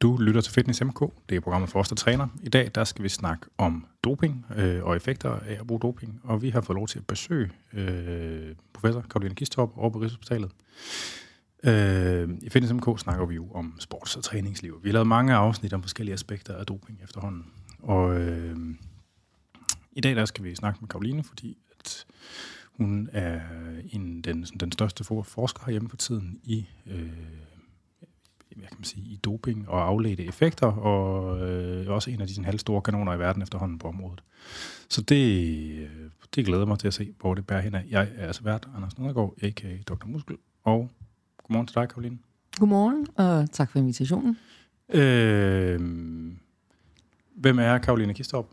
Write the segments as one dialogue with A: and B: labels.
A: Du lytter til Fitness MK. Det er programmet for os, der træner. I dag der skal vi snakke om doping øh, og effekter af at bruge doping. Og vi har fået lov til at besøge øh, professor Karoline Kistorp over på Rigshospitalet. Øh, I Fitness MK snakker vi jo om sports- og træningsliv. Vi har lavet mange afsnit om forskellige aspekter af doping efterhånden. Og øh, i dag der skal vi snakke med Karoline, fordi at hun er en, den, den største forsker hjemme for tiden i... Øh, hvad kan man sige, i doping og afledte effekter, og øh, også en af de sådan, halvstore kanoner i verden efterhånden på området. Så det, øh, det glæder mig til at se, hvor det bærer hen af. Jeg er altså vært Anders Nedergaard, a.k.a. Dr. Muskel, og godmorgen til dig, Karoline.
B: Godmorgen, og tak for invitationen. Øh,
A: hvem er Karoline Kistorp?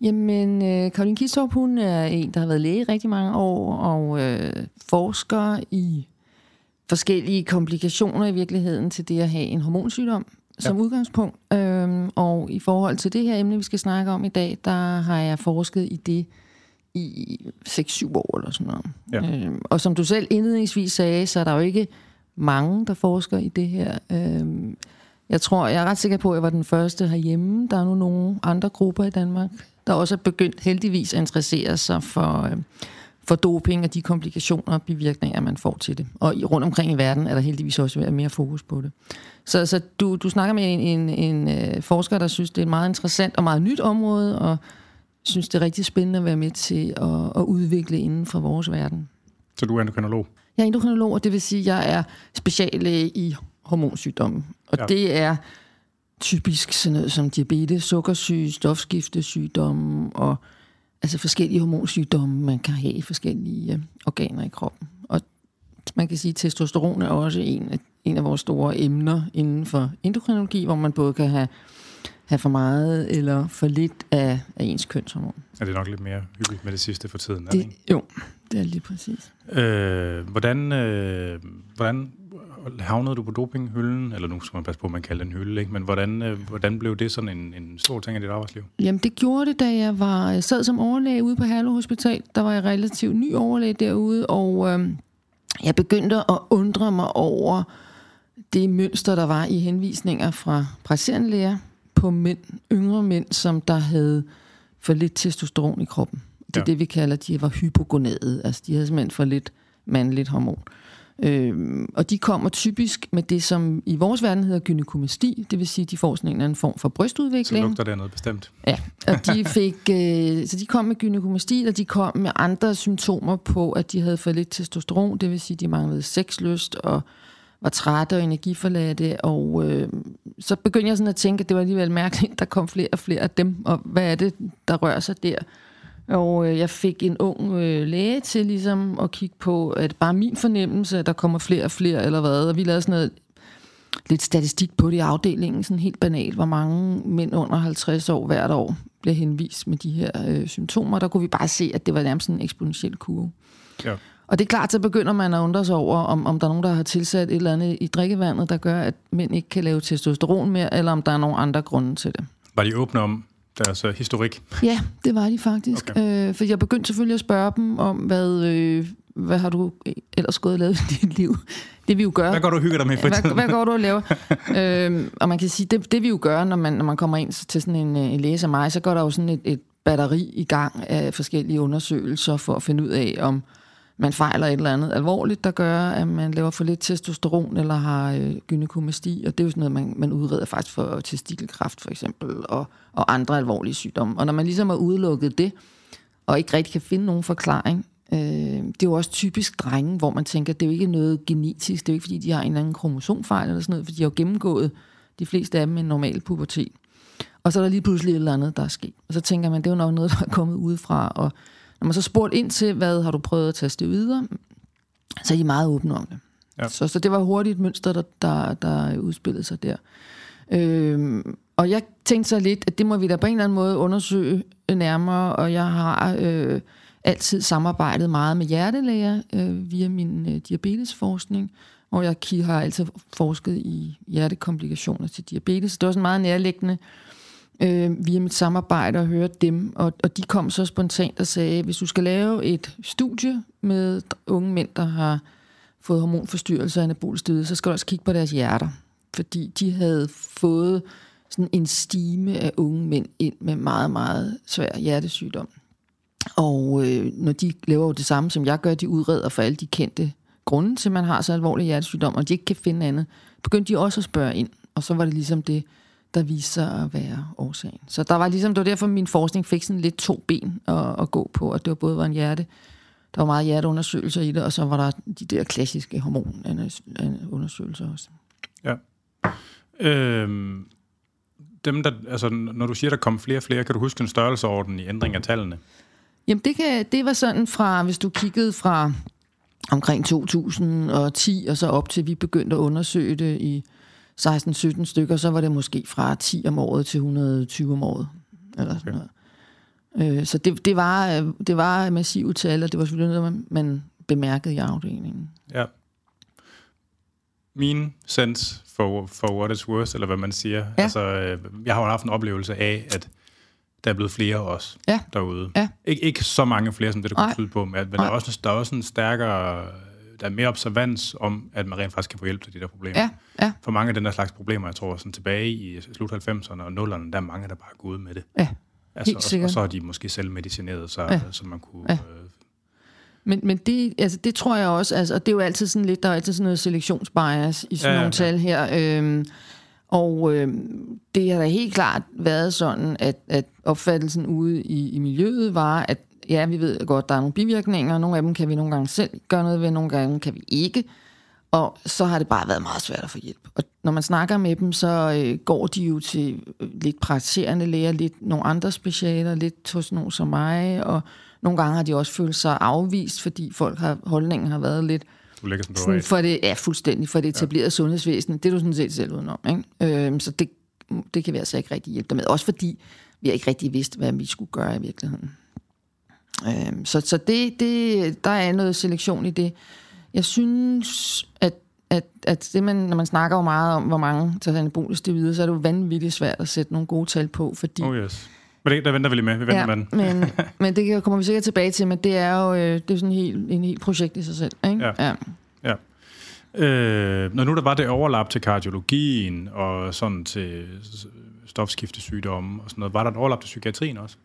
B: Jamen, øh, Karoline Kistorp, hun er en, der har været læge i rigtig mange år, og øh, forsker i forskellige komplikationer i virkeligheden til det at have en hormonsygdom som ja. udgangspunkt. Øhm, og i forhold til det her emne, vi skal snakke om i dag, der har jeg forsket i det i 6-7 år eller sådan noget. Ja. Øhm, og som du selv indledningsvis sagde, så er der jo ikke mange, der forsker i det her. Øhm, jeg tror, jeg er ret sikker på, at jeg var den første herhjemme. Der er nu nogle andre grupper i Danmark, der også er begyndt heldigvis at interessere sig for... Øh, for doping og de komplikationer og bivirkninger, man får til det. Og rundt omkring i verden er der heldigvis også mere fokus på det. Så, så du, du snakker med en, en, en øh, forsker, der synes, det er et meget interessant og meget nyt område, og synes, det er rigtig spændende at være med til at, at udvikle inden for vores verden.
A: Så du er endokrinolog?
B: Jeg er endokrinolog, og det vil sige, at jeg er speciallæge i hormonsygdomme. Og ja. det er typisk sådan noget som diabetes, sukkersyge, stofskiftesygdomme og altså forskellige hormonsygdomme, man kan have i forskellige øh, organer i kroppen. Og man kan sige, at testosteron er også en af, en af vores store emner inden for endokrinologi, hvor man både kan have, have for meget eller for lidt af, af ens kønshormon.
A: Er det nok lidt mere hyggeligt med det sidste for tiden?
B: Det, er det ikke? Jo, det er lige præcis.
A: Øh, hvordan, øh, hvordan havnede du på dopinghylden? Eller nu skal man passe på, at man kalder den hylde, ikke? men hvordan, øh, hvordan blev det sådan en, en stor ting i dit arbejdsliv?
B: Jamen det gjorde det, da jeg var jeg sad som overlæge ude på Herlev Hospital. Der var jeg relativt ny overlæge derude, og øh, jeg begyndte at undre mig over det mønster, der var i henvisninger fra praktiserende læger på mænd, yngre mænd, som der havde for lidt testosteron i kroppen. Det er ja. det, vi kalder, de var hypogonade. Altså, de havde simpelthen for lidt mandligt hormon. Øhm, og de kommer typisk med det, som i vores verden hedder gynekomasti, det vil sige, de får sådan en eller anden form for brystudvikling.
A: Så lugter det noget bestemt.
B: Ja, og de fik, øh, så de kom med gynekomasti, og de kom med andre symptomer på, at de havde for lidt testosteron, det vil sige, de manglede sexlyst og var trætte og energiforladte, og øh, så begyndte jeg sådan at tænke, at det var alligevel mærkeligt, der kom flere og flere af dem, og hvad er det, der rører sig der? Og øh, jeg fik en ung øh, læge til ligesom at kigge på, at bare min fornemmelse, at der kommer flere og flere, eller hvad, og vi lavede sådan noget lidt statistik på det i afdelingen, sådan helt banalt, hvor mange mænd under 50 år hvert år bliver henvist med de her øh, symptomer. Der kunne vi bare se, at det var nærmest en eksponentiel kurve. Ja. Og det er klart, så begynder man at undre sig over, om, om der er nogen, der har tilsat et eller andet i drikkevandet, der gør, at mænd ikke kan lave testosteron mere, eller om der er nogle andre grunde til det.
A: Var de åbne om, deres uh, historik?
B: Ja, det var de faktisk. Okay. Øh, for jeg begyndte selvfølgelig at spørge dem om, hvad, øh, hvad har du ellers gået og lavet i dit liv? Det vi jo gør.
A: Hvad går du og hygger dig med
B: for hvad, hvad går du og laver? øh, og man kan sige, det, det vi jo gør, når man, når man kommer ind til sådan en, øh, en som mig, så går der jo sådan et, et batteri i gang af forskellige undersøgelser for at finde ud af, om man fejler et eller andet alvorligt, der gør, at man laver for lidt testosteron eller har øh, gynekomasti, og det er jo sådan noget, man, man udreder faktisk for testikelkræft for eksempel, og, og andre alvorlige sygdomme. Og når man ligesom har udelukket det, og ikke rigtig kan finde nogen forklaring, øh, det er jo også typisk drenge, hvor man tænker, det er jo ikke noget genetisk, det er jo ikke fordi, de har en eller anden kromosomfejl eller sådan noget, for de har jo gennemgået de fleste af dem en normal pubertet. Og så er der lige pludselig et eller andet, der er sket. Og så tænker man, det er jo nok noget, der er kommet udefra, og når man så spurgt ind til, hvad har du prøvet at teste videre, så er de meget åbne om det. Ja. Så, så det var hurtigt et mønster, der, der, der udspillede sig der. Øhm, og jeg tænkte så lidt, at det må vi da på en eller anden måde undersøge nærmere, og jeg har øh, altid samarbejdet meget med hjertelæger øh, via min øh, diabetesforskning, og jeg har altid forsket i hjertekomplikationer til diabetes. Det var sådan meget nærliggende øh, øh, via mit samarbejde og høre dem, og, og de kom så spontant og sagde, hvis du skal lave et studie med unge mænd, der har fået hormonforstyrrelser og anabolstøde, så skal du også kigge på deres hjerter. fordi de havde fået sådan en stime af unge mænd ind med meget, meget svær hjertesygdom. Og øh, når de laver jo det samme, som jeg gør, de udreder for alle de kendte grunde til, at man har så alvorlig hjertesygdom, og de ikke kan finde andet, begyndte de også at spørge ind. Og så var det ligesom det, der viste sig at være årsagen. Så der var ligesom, det var derfor, min forskning fik sådan lidt to ben at, at gå på, at det var både var en hjerte, der var meget hjerteundersøgelser i det, og så var der de der klassiske hormonundersøgelser også.
A: Ja. Øhm, dem, der, altså, når du siger, der kom flere og flere, kan du huske en størrelseorden i ændring af tallene?
B: Jamen, det, kan, det var sådan fra, hvis du kiggede fra omkring 2010 og så op til, vi begyndte at undersøge det i 16-17 stykker, så var det måske fra 10 om året til 120 om året. Eller sådan noget. Øh, så det, det, var, det var massive tal, og det var selvfølgelig noget, man bemærkede i afdelingen.
A: Ja. Min sense for, for what it's worth, eller hvad man siger. Ja. Altså, øh, jeg har jo haft en oplevelse af, at der er blevet flere også ja. derude. Ja. Ik- ikke så mange flere, som det, der kunne tyde på, men, men der, er også, der er også en stærkere der er mere observans om, at man rent faktisk kan få hjælp til de der problemer.
B: Ja, ja.
A: For mange af den der slags problemer, jeg tror, sådan tilbage i slut 90'erne og 0'erne, der er mange, der bare er gået med det.
B: Ja,
A: altså, helt sikkert. Og, og så har de måske selv medicineret, så, ja. så man kunne... Ja. Øh,
B: men, men det, altså, det tror jeg også, altså, og det er jo altid sådan lidt, der er altid sådan noget selektionsbias i sådan ja, nogle ja. tal her. Øhm, og øh, det har da helt klart været sådan, at, at opfattelsen ude i, i miljøet var, at ja, vi ved godt, der er nogle bivirkninger, og nogle af dem kan vi nogle gange selv gøre noget ved, nogle gange kan vi ikke. Og så har det bare været meget svært at få hjælp. Og når man snakker med dem, så øh, går de jo til øh, lidt praktiserende læger, lidt nogle andre specialer, lidt hos nogen som mig, og nogle gange har de også følt sig afvist, fordi folk har, holdningen har været lidt...
A: Du lægger sådan
B: for det, ja, fuldstændig, for det etablerede ja. sundhedsvæsen. Det er du sådan set selv udenom, ikke? Øh, så det, det kan vi altså ikke rigtig hjælpe dig med. Også fordi vi har ikke rigtig vidst, hvad vi skulle gøre i virkeligheden. Øh, så så det, det, der er noget selektion i det. Jeg synes, at, at, at det man, når man snakker jo meget om, hvor mange tager anabolisk videre, så er det jo vanvittigt svært at sætte nogle gode tal på, fordi...
A: Oh yes. Men det, der venter vi lige med. Vi venter
B: ja,
A: med den.
B: men, men det kommer vi sikkert tilbage til, men det er jo øh, det er sådan en helt, en helt projekt i sig selv. Ikke?
A: Ja. ja. ja. Øh, når nu der var det overlap til kardiologien og sådan til stofskiftesygdomme og sådan noget, var der et overlap til psykiatrien også?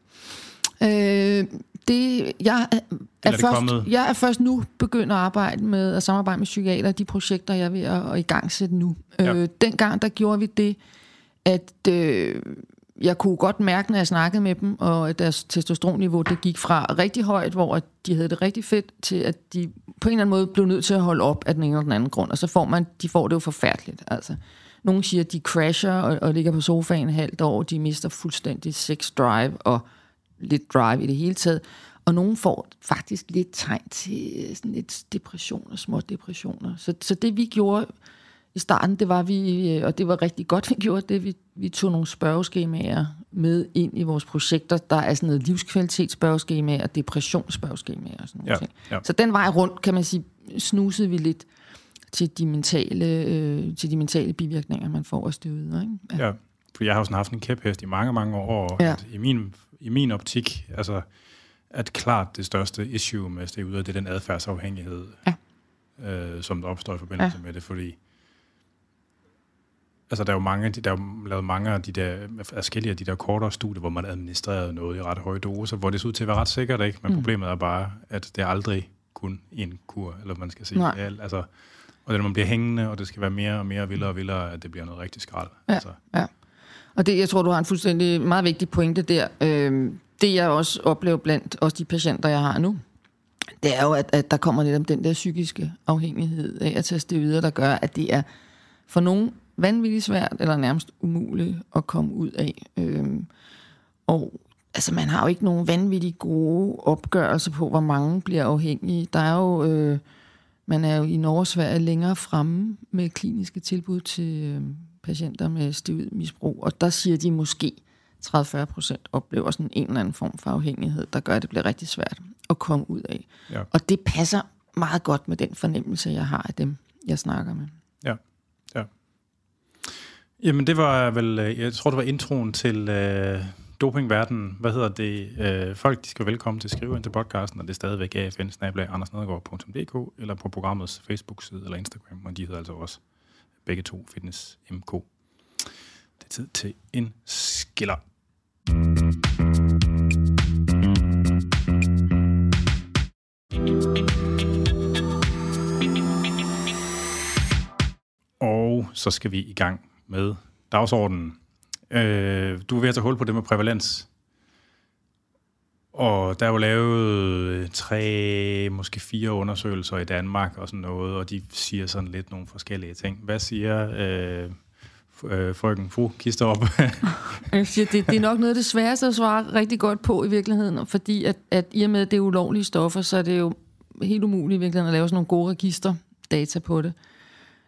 B: Øh, det, jeg, er, er først, jeg er først nu begyndt at arbejde med at samarbejde med psykiater, de projekter, jeg er ved at, at i gang sætte nu. Ja. Øh, dengang, der gjorde vi det, at øh, jeg kunne godt mærke, når jeg snakkede med dem, og at deres testosteronniveau, det gik fra rigtig højt, hvor de havde det rigtig fedt, til at de på en eller anden måde blev nødt til at holde op af den ene eller den anden grund, og så får man, de får det jo forfærdeligt, altså. Nogle siger, at de crasher og, og ligger på sofaen halvt år, de mister fuldstændig sex drive og lidt drive i det hele taget. Og nogen får faktisk lidt tegn til sådan lidt depression og små depressioner. Så, så det vi gjorde i starten, det var vi, og det var rigtig godt, vi gjorde det, vi, vi tog nogle spørgeskemaer med ind i vores projekter. Der er sådan noget livskvalitetsspørgeskemaer og depressionsspørgeskemaer og sådan noget. Ja, ja. Så den vej rundt, kan man sige, snusede vi lidt til de mentale, øh, til de mentale bivirkninger, man får af støvet. Ikke?
A: Ja. ja, for jeg har jo sådan haft en kæphest i mange, mange år, ja. at i min i min optik, altså, at klart det største issue med af, det er den adfærdsafhængighed, ja. øh, som der opstår i forbindelse ja. med det, fordi altså, der er jo mange, der er jo lavet mange af de der, forskellige af de der kortere studier, hvor man administrerede noget i ret høje doser, hvor det ser ud til at være ret sikkert, ikke? Men mm. problemet er bare, at det er aldrig kun en kur, eller man skal sige. Nej. Altså, og det, man bliver hængende, og det skal være mere og mere vildere og vildere, at det bliver noget rigtig skrald.
B: Ja,
A: altså.
B: ja. Og det, jeg tror, du har en fuldstændig meget vigtig pointe der. Øh, det jeg også oplever blandt også de patienter, jeg har nu, det er jo, at, at der kommer lidt om den der psykiske afhængighed af at teste videre, der gør, at det er for nogen vanvittigt svært, eller nærmest umuligt at komme ud af. Øh, og altså, man har jo ikke nogen vanvittigt gode opgørelser på, hvor mange bliver afhængige. Der er jo... Øh, man er jo i Norge og Sverige længere fremme med kliniske tilbud til, øh, patienter med stivt misbrug, og der siger de måske 30-40 procent oplever sådan en eller anden form for afhængighed, der gør, at det bliver rigtig svært at komme ud af. Ja. Og det passer meget godt med den fornemmelse, jeg har af dem, jeg snakker med.
A: Ja, ja. Jamen det var vel, øh, jeg tror det var introen til øh, dopingverdenen. Hvad hedder det? Øh, folk de skal velkommen til at skrive ind til podcasten, og det er stadigvæk afn eller på programmets Facebook-side eller Instagram, og de hedder altså også begge to Fitness MK. Det er tid til en skiller. Og så skal vi i gang med dagsordenen. Øh, du er ved at tage hul på det med prævalens. Og der er jo lavet øh, tre, måske fire undersøgelser i Danmark og sådan noget, og de siger sådan lidt nogle forskellige ting. Hvad siger øh, øh, frøken Fru op?
B: Jeg siger, det, det er nok noget af det sværeste at svare rigtig godt på i virkeligheden, fordi at, at i og med, at det er ulovlige stoffer, så er det jo helt umuligt i virkeligheden at lave sådan nogle gode register data på det.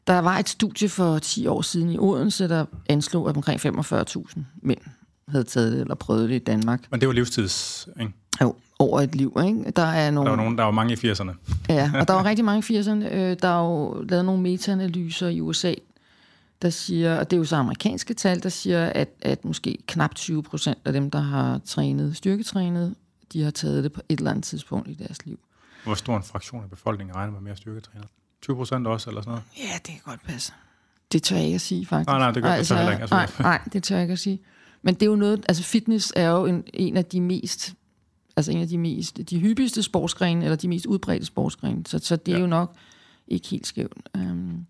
B: Der var et studie for 10 år siden i Odense, der anslog, at omkring 45.000 mænd havde taget det eller prøvet det i Danmark.
A: Men det var livstids, ikke?
B: Jo, over et liv, ikke? Der er nogle...
A: Der var, nogen, der var mange i 80'erne.
B: ja, og der var rigtig mange i 80'erne. Øh, der er jo lavet nogle metaanalyser i USA, der siger, og det er jo så amerikanske tal, der siger, at, at måske knap 20 procent af dem, der har trænet, styrketrænet, de har taget det på et eller andet tidspunkt i deres liv.
A: Hvor stor en fraktion af befolkningen regner med mere styrketrænet? 20 procent også, eller sådan noget?
B: Ja, det kan godt passe. Det tør jeg ikke at sige, faktisk.
A: Nej, nej, det gør altså, heller ikke. Altså,
B: nej, nej, det tør jeg ikke at sige. Men det er jo noget, altså fitness er jo en, en af de mest, altså en af de mest, de hyppigste sportsgrene, eller de mest udbredte sportsgrene, så, så det er ja. jo nok ikke helt skævt. Um,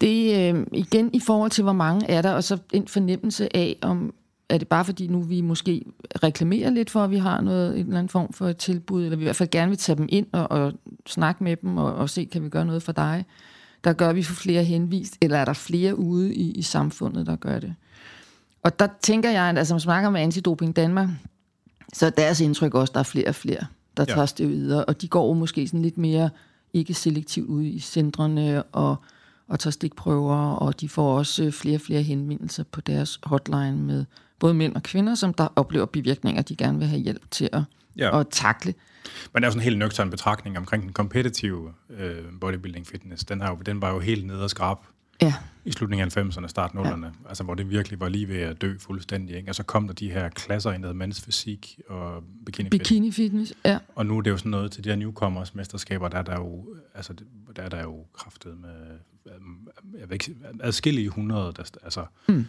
B: det øh, igen i forhold til, hvor mange er der, og så en fornemmelse af, om er det bare fordi nu vi måske reklamerer lidt for, at vi har noget, en eller anden form for et tilbud, eller vi i hvert fald gerne vil tage dem ind og, og snakke med dem og, og se, kan vi gøre noget for dig? Der gør vi for flere henvist, eller er der flere ude i, i samfundet, der gør det? Og der tænker jeg, at altså, man snakker med Antidoping Danmark, så er deres indtryk også, at der er flere og flere, der ja. tager det videre, og de går måske sådan lidt mere ikke selektivt ud i centrene og, og tager stikprøver, og de får også flere og flere henvendelser på deres hotline med både mænd og kvinder, som der oplever bivirkninger, de gerne vil have hjælp til at, ja. at takle.
A: Men der er jo sådan en helt nøgtern betragtning omkring den kompetitive øh, bodybuilding fitness. Den, har jo, den var jo helt nede og skrab ja. i slutningen af 90'erne, start 0'erne, ja. altså hvor det virkelig var lige ved at dø fuldstændig. Ikke? Og så kom der de her klasser i noget mandsfysik og bikini
B: fitness. Bikini fitness, ja.
A: Og nu er det jo sådan noget til de her newcomers mesterskaber, der er der jo, altså, der er der jo kraftet med, jeg ved ikke, adskillige hundrede, der, altså, mm.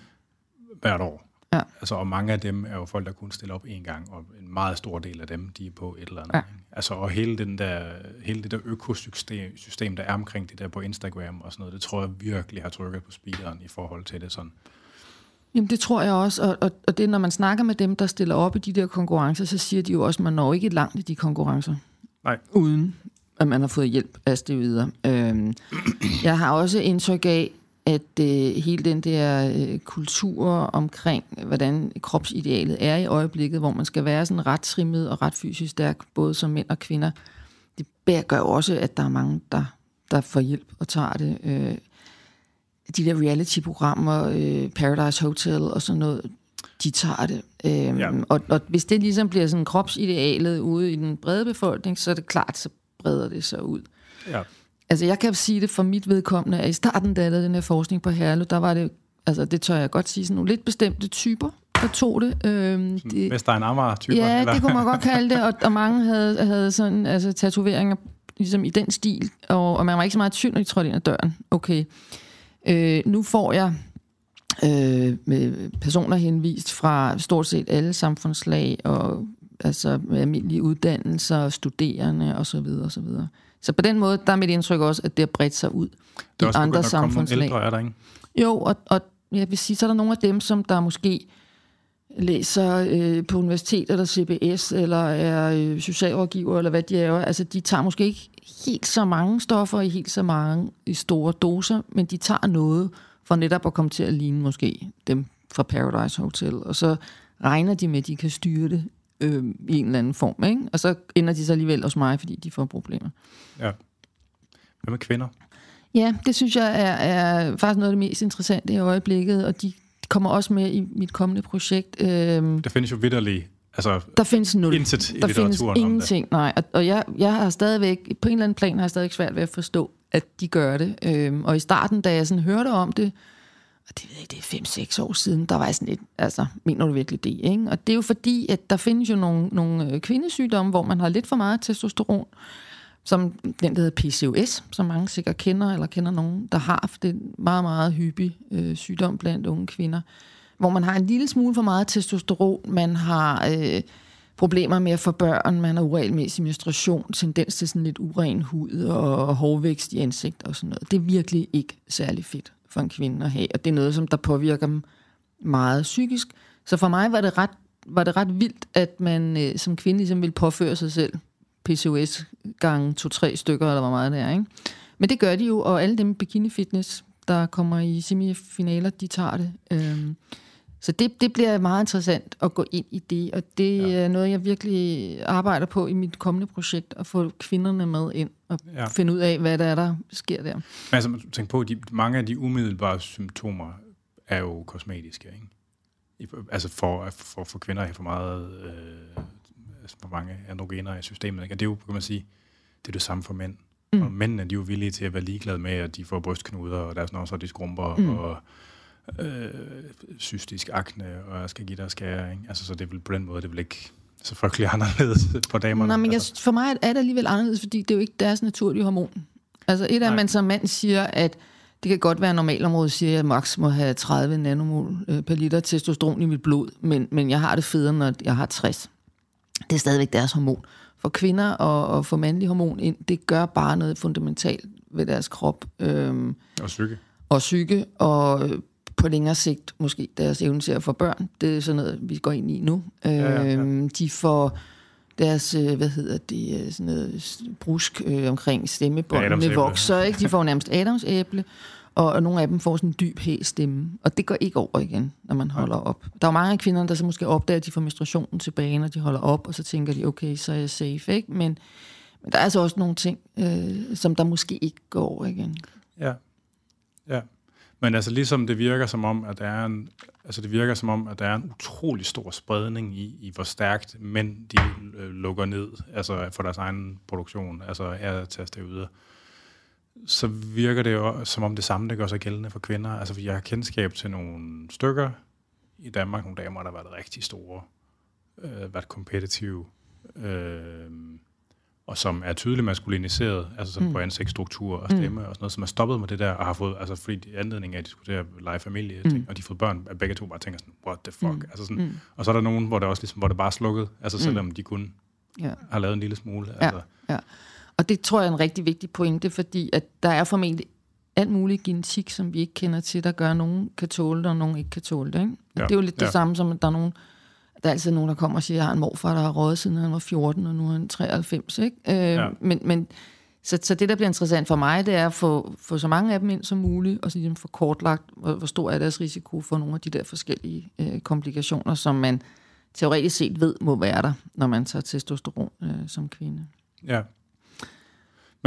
A: hvert år. Ja. Altså, og mange af dem er jo folk, der kun stiller op en gang, og en meget stor del af dem, de er på et eller andet. Ja. Altså, og hele, den der, hele det der økosystem, system, der er omkring det der på Instagram og sådan noget, det tror jeg virkelig har trykket på speederen i forhold til det sådan.
B: Jamen det tror jeg også, og, og, og det når man snakker med dem, der stiller op i de der konkurrencer, så siger de jo også, at man når ikke langt i de konkurrencer.
A: Nej.
B: Uden at man har fået hjælp af det videre. Øhm, jeg har også indtryk af, at øh, hele den der øh, kultur omkring, hvordan kropsidealet er i øjeblikket, hvor man skal være sådan ret trimmet og ret fysisk stærk, både som mænd og kvinder, det gør også, at der er mange, der, der får hjælp og tager det. Øh, de der reality-programmer, øh, Paradise Hotel og sådan noget, de tager det. Øhm, ja. og, og hvis det ligesom bliver sådan kropsidealet ude i den brede befolkning, så er det klart, så breder det sig ud.
A: Ja.
B: Altså, jeg kan sige det for mit vedkommende, at i starten, da jeg lavede den her forskning på Herlev, der var det, altså det tør jeg godt sige, sådan nogle lidt bestemte typer, der tog det. Øhm,
A: det Vestegn Amager-typer?
B: Ja,
A: eller?
B: det kunne man godt kalde det, og, og mange havde, havde sådan, altså, tatoveringer ligesom i den stil, og, og man var ikke så meget tynd, når de trådte ind ad døren. Okay. Øh, nu får jeg øh, med personer henvist fra stort set alle samfundslag, og altså med almindelige uddannelser, studerende osv. osv. Så på den måde, der er mit indtryk også, at det har bredt sig ud
A: i
B: andre samfundslag.
A: ældre, er der ikke?
B: Jo, og, og jeg vil sige, så er der nogle af dem, som der måske læser øh, på universitet eller CBS, eller er øh, socialrådgiver, eller hvad de er. Altså, de tager måske ikke helt så mange stoffer i helt så mange i store doser, men de tager noget for netop at komme til at ligne måske dem fra Paradise Hotel, og så regner de med, at de kan styre det øh, i en eller anden form. Ikke? Og så ender de så alligevel hos mig, fordi de får problemer.
A: Ja. Hvad med kvinder?
B: Ja, det synes jeg er, er faktisk noget af det mest interessante i øjeblikket, og de kommer også med i mit kommende projekt.
A: Øhm, der findes jo vidderligt Altså,
B: der findes nul.
A: Intet i
B: der findes ingenting, nej. Og, og jeg, jeg har stadigvæk, på en eller anden plan har jeg stadig svært ved at forstå, at de gør det. Øhm, og i starten, da jeg sådan hørte om det, og det ved jeg, det er 5-6 år siden, der var jeg sådan lidt, altså, mener du virkelig det, ikke? Og det er jo fordi, at der findes jo nogle, nogle øh, kvindesygdomme, hvor man har lidt for meget testosteron, som den, der hedder PCOS, som mange sikkert kender, eller kender nogen, der har det meget, meget hyppig øh, sygdom blandt unge kvinder, hvor man har en lille smule for meget testosteron, man har øh, problemer med at få børn, man har uregelmæssig menstruation, tendens til sådan lidt uren hud og hårvækst i ansigt og sådan noget. Det er virkelig ikke særlig fedt for en kvinde at have, og det er noget, som der påvirker dem meget psykisk. Så for mig var det ret, var det ret vildt, at man øh, som kvinde ligesom ville påføre sig selv PCOS gange to-tre stykker, eller hvor meget det er. Ikke? Men det gør de jo, og alle dem bikini fitness, der kommer i semifinaler, de tager det. Øhm, så det, det bliver meget interessant at gå ind i det, og det ja. er noget, jeg virkelig arbejder på i mit kommende projekt, at få kvinderne med ind og ja. finde ud af, hvad der er, der sker der. Men
A: altså, tænk på, de, mange af de umiddelbare symptomer er jo kosmetiske, ikke? I, altså for, for, for kvinder har for meget, øh, altså for mange androgener i systemet, ikke? Og det er jo, kan man sige, det er det samme for mænd. Mm. Og mændene, de er jo villige til at være ligeglade med, at de får brystknuder, og der er sådan også, de skrumper, mm. og øh, cystisk akne, og jeg skal give dig skæring. Altså, så det vel på den måde, det vil ikke så frygtelig anderledes på damerne.
B: Nej, men jeg,
A: altså.
B: for mig er det alligevel anderledes, fordi det er jo ikke deres naturlige hormon. Altså et af, man som mand siger, at det kan godt være, at normalområdet siger, at jeg max må have 30 nanomol øh, per liter testosteron i mit blod, men, men jeg har det federe, når jeg har 60. Det er stadigvæk deres hormon. For kvinder og, og få mandlig hormon ind, det gør bare noget fundamentalt ved deres krop. Øhm,
A: og psyke.
B: Og psyke, og på længere sigt måske deres evne til at få børn. Det er sådan noget, vi går ind i nu. Ja, ja, ja. Øhm, de får deres, øh, hvad hedder det, øh, sådan noget brusk øh, omkring stemmebåndene vokser, ikke? De får nærmest adamsæble, og, og nogle af dem får sådan en dyb hæ stemme, og det går ikke over igen, når man holder op. Der er mange af kvinderne, der så måske opdager, at de får menstruationen tilbage, når de holder op, og så tænker de, okay, så er jeg safe, ikke? Men, men der er altså også nogle ting, øh, som der måske ikke går over igen.
A: Ja, ja. Men altså ligesom det virker som om, at der er en, altså det virker som om, at der er en utrolig stor spredning i, i hvor stærkt mænd de øh, lukker ned, altså for deres egen produktion, altså er tasteruder. Så virker det jo som om det samme, det gør sig gældende for kvinder. Altså jeg har kendskab til nogle stykker i Danmark, nogle damer, der har været rigtig store, øh, været kompetitive, øh, og som er tydeligt maskuliniseret, altså sådan mm. på ansigtsstruktur og stemme mm. og sådan noget, som er stoppet med det der, og har fået, altså fordi anledning af at diskutere lege familie, mm. ting, og de har fået børn, at begge to bare tænker sådan, what the fuck, mm. altså sådan, mm. og så er der nogen, hvor det også ligesom, hvor det bare er slukket, altså selvom mm. de kun ja. har lavet en lille smule.
B: Ja.
A: Altså.
B: ja, og det tror jeg er en rigtig vigtig pointe, fordi at der er formentlig alt muligt genetik, som vi ikke kender til, der gør, at nogen kan tåle det, og nogen ikke kan tåle det. Ikke? Ja. Det er jo lidt ja. det samme som, at der er nogen, der er altid nogen, der kommer og siger, at jeg har en morfar, der har rådet siden han var 14, og nu er han 93. Ikke? Øh, ja. men, men, så, så det, der bliver interessant for mig, det er at få, få så mange af dem ind som muligt, og så ligesom få kortlagt, hvor, hvor stor er deres risiko for nogle af de der forskellige øh, komplikationer, som man teoretisk set ved må være der, når man tager testosteron øh, som kvinde.
A: Ja,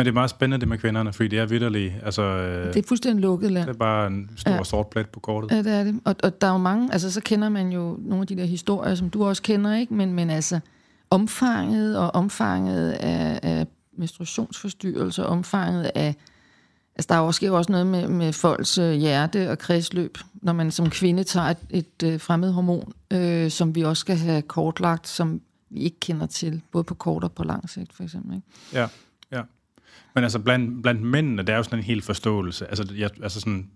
A: men det er meget spændende det med kvinderne, fordi det er vidderligt. Altså,
B: øh, det er fuldstændig lukket land.
A: Det er bare en stor ja. sort plet på kortet.
B: Ja, det er det. Og, og der er jo mange, altså så kender man jo nogle af de der historier, som du også kender, ikke? Men, men altså omfanget og omfanget af, af menstruationsforstyrrelser, omfanget af Altså, der er også, jo også noget med, med folks øh, hjerte og kredsløb, når man som kvinde tager et, et øh, fremmed hormon, øh, som vi også skal have kortlagt, som vi ikke kender til, både på kort og på lang sigt, for eksempel. Ikke?
A: Ja. Men altså blandt, blandt mændene, der er jo sådan en helt forståelse. Altså, jeg, altså sådan,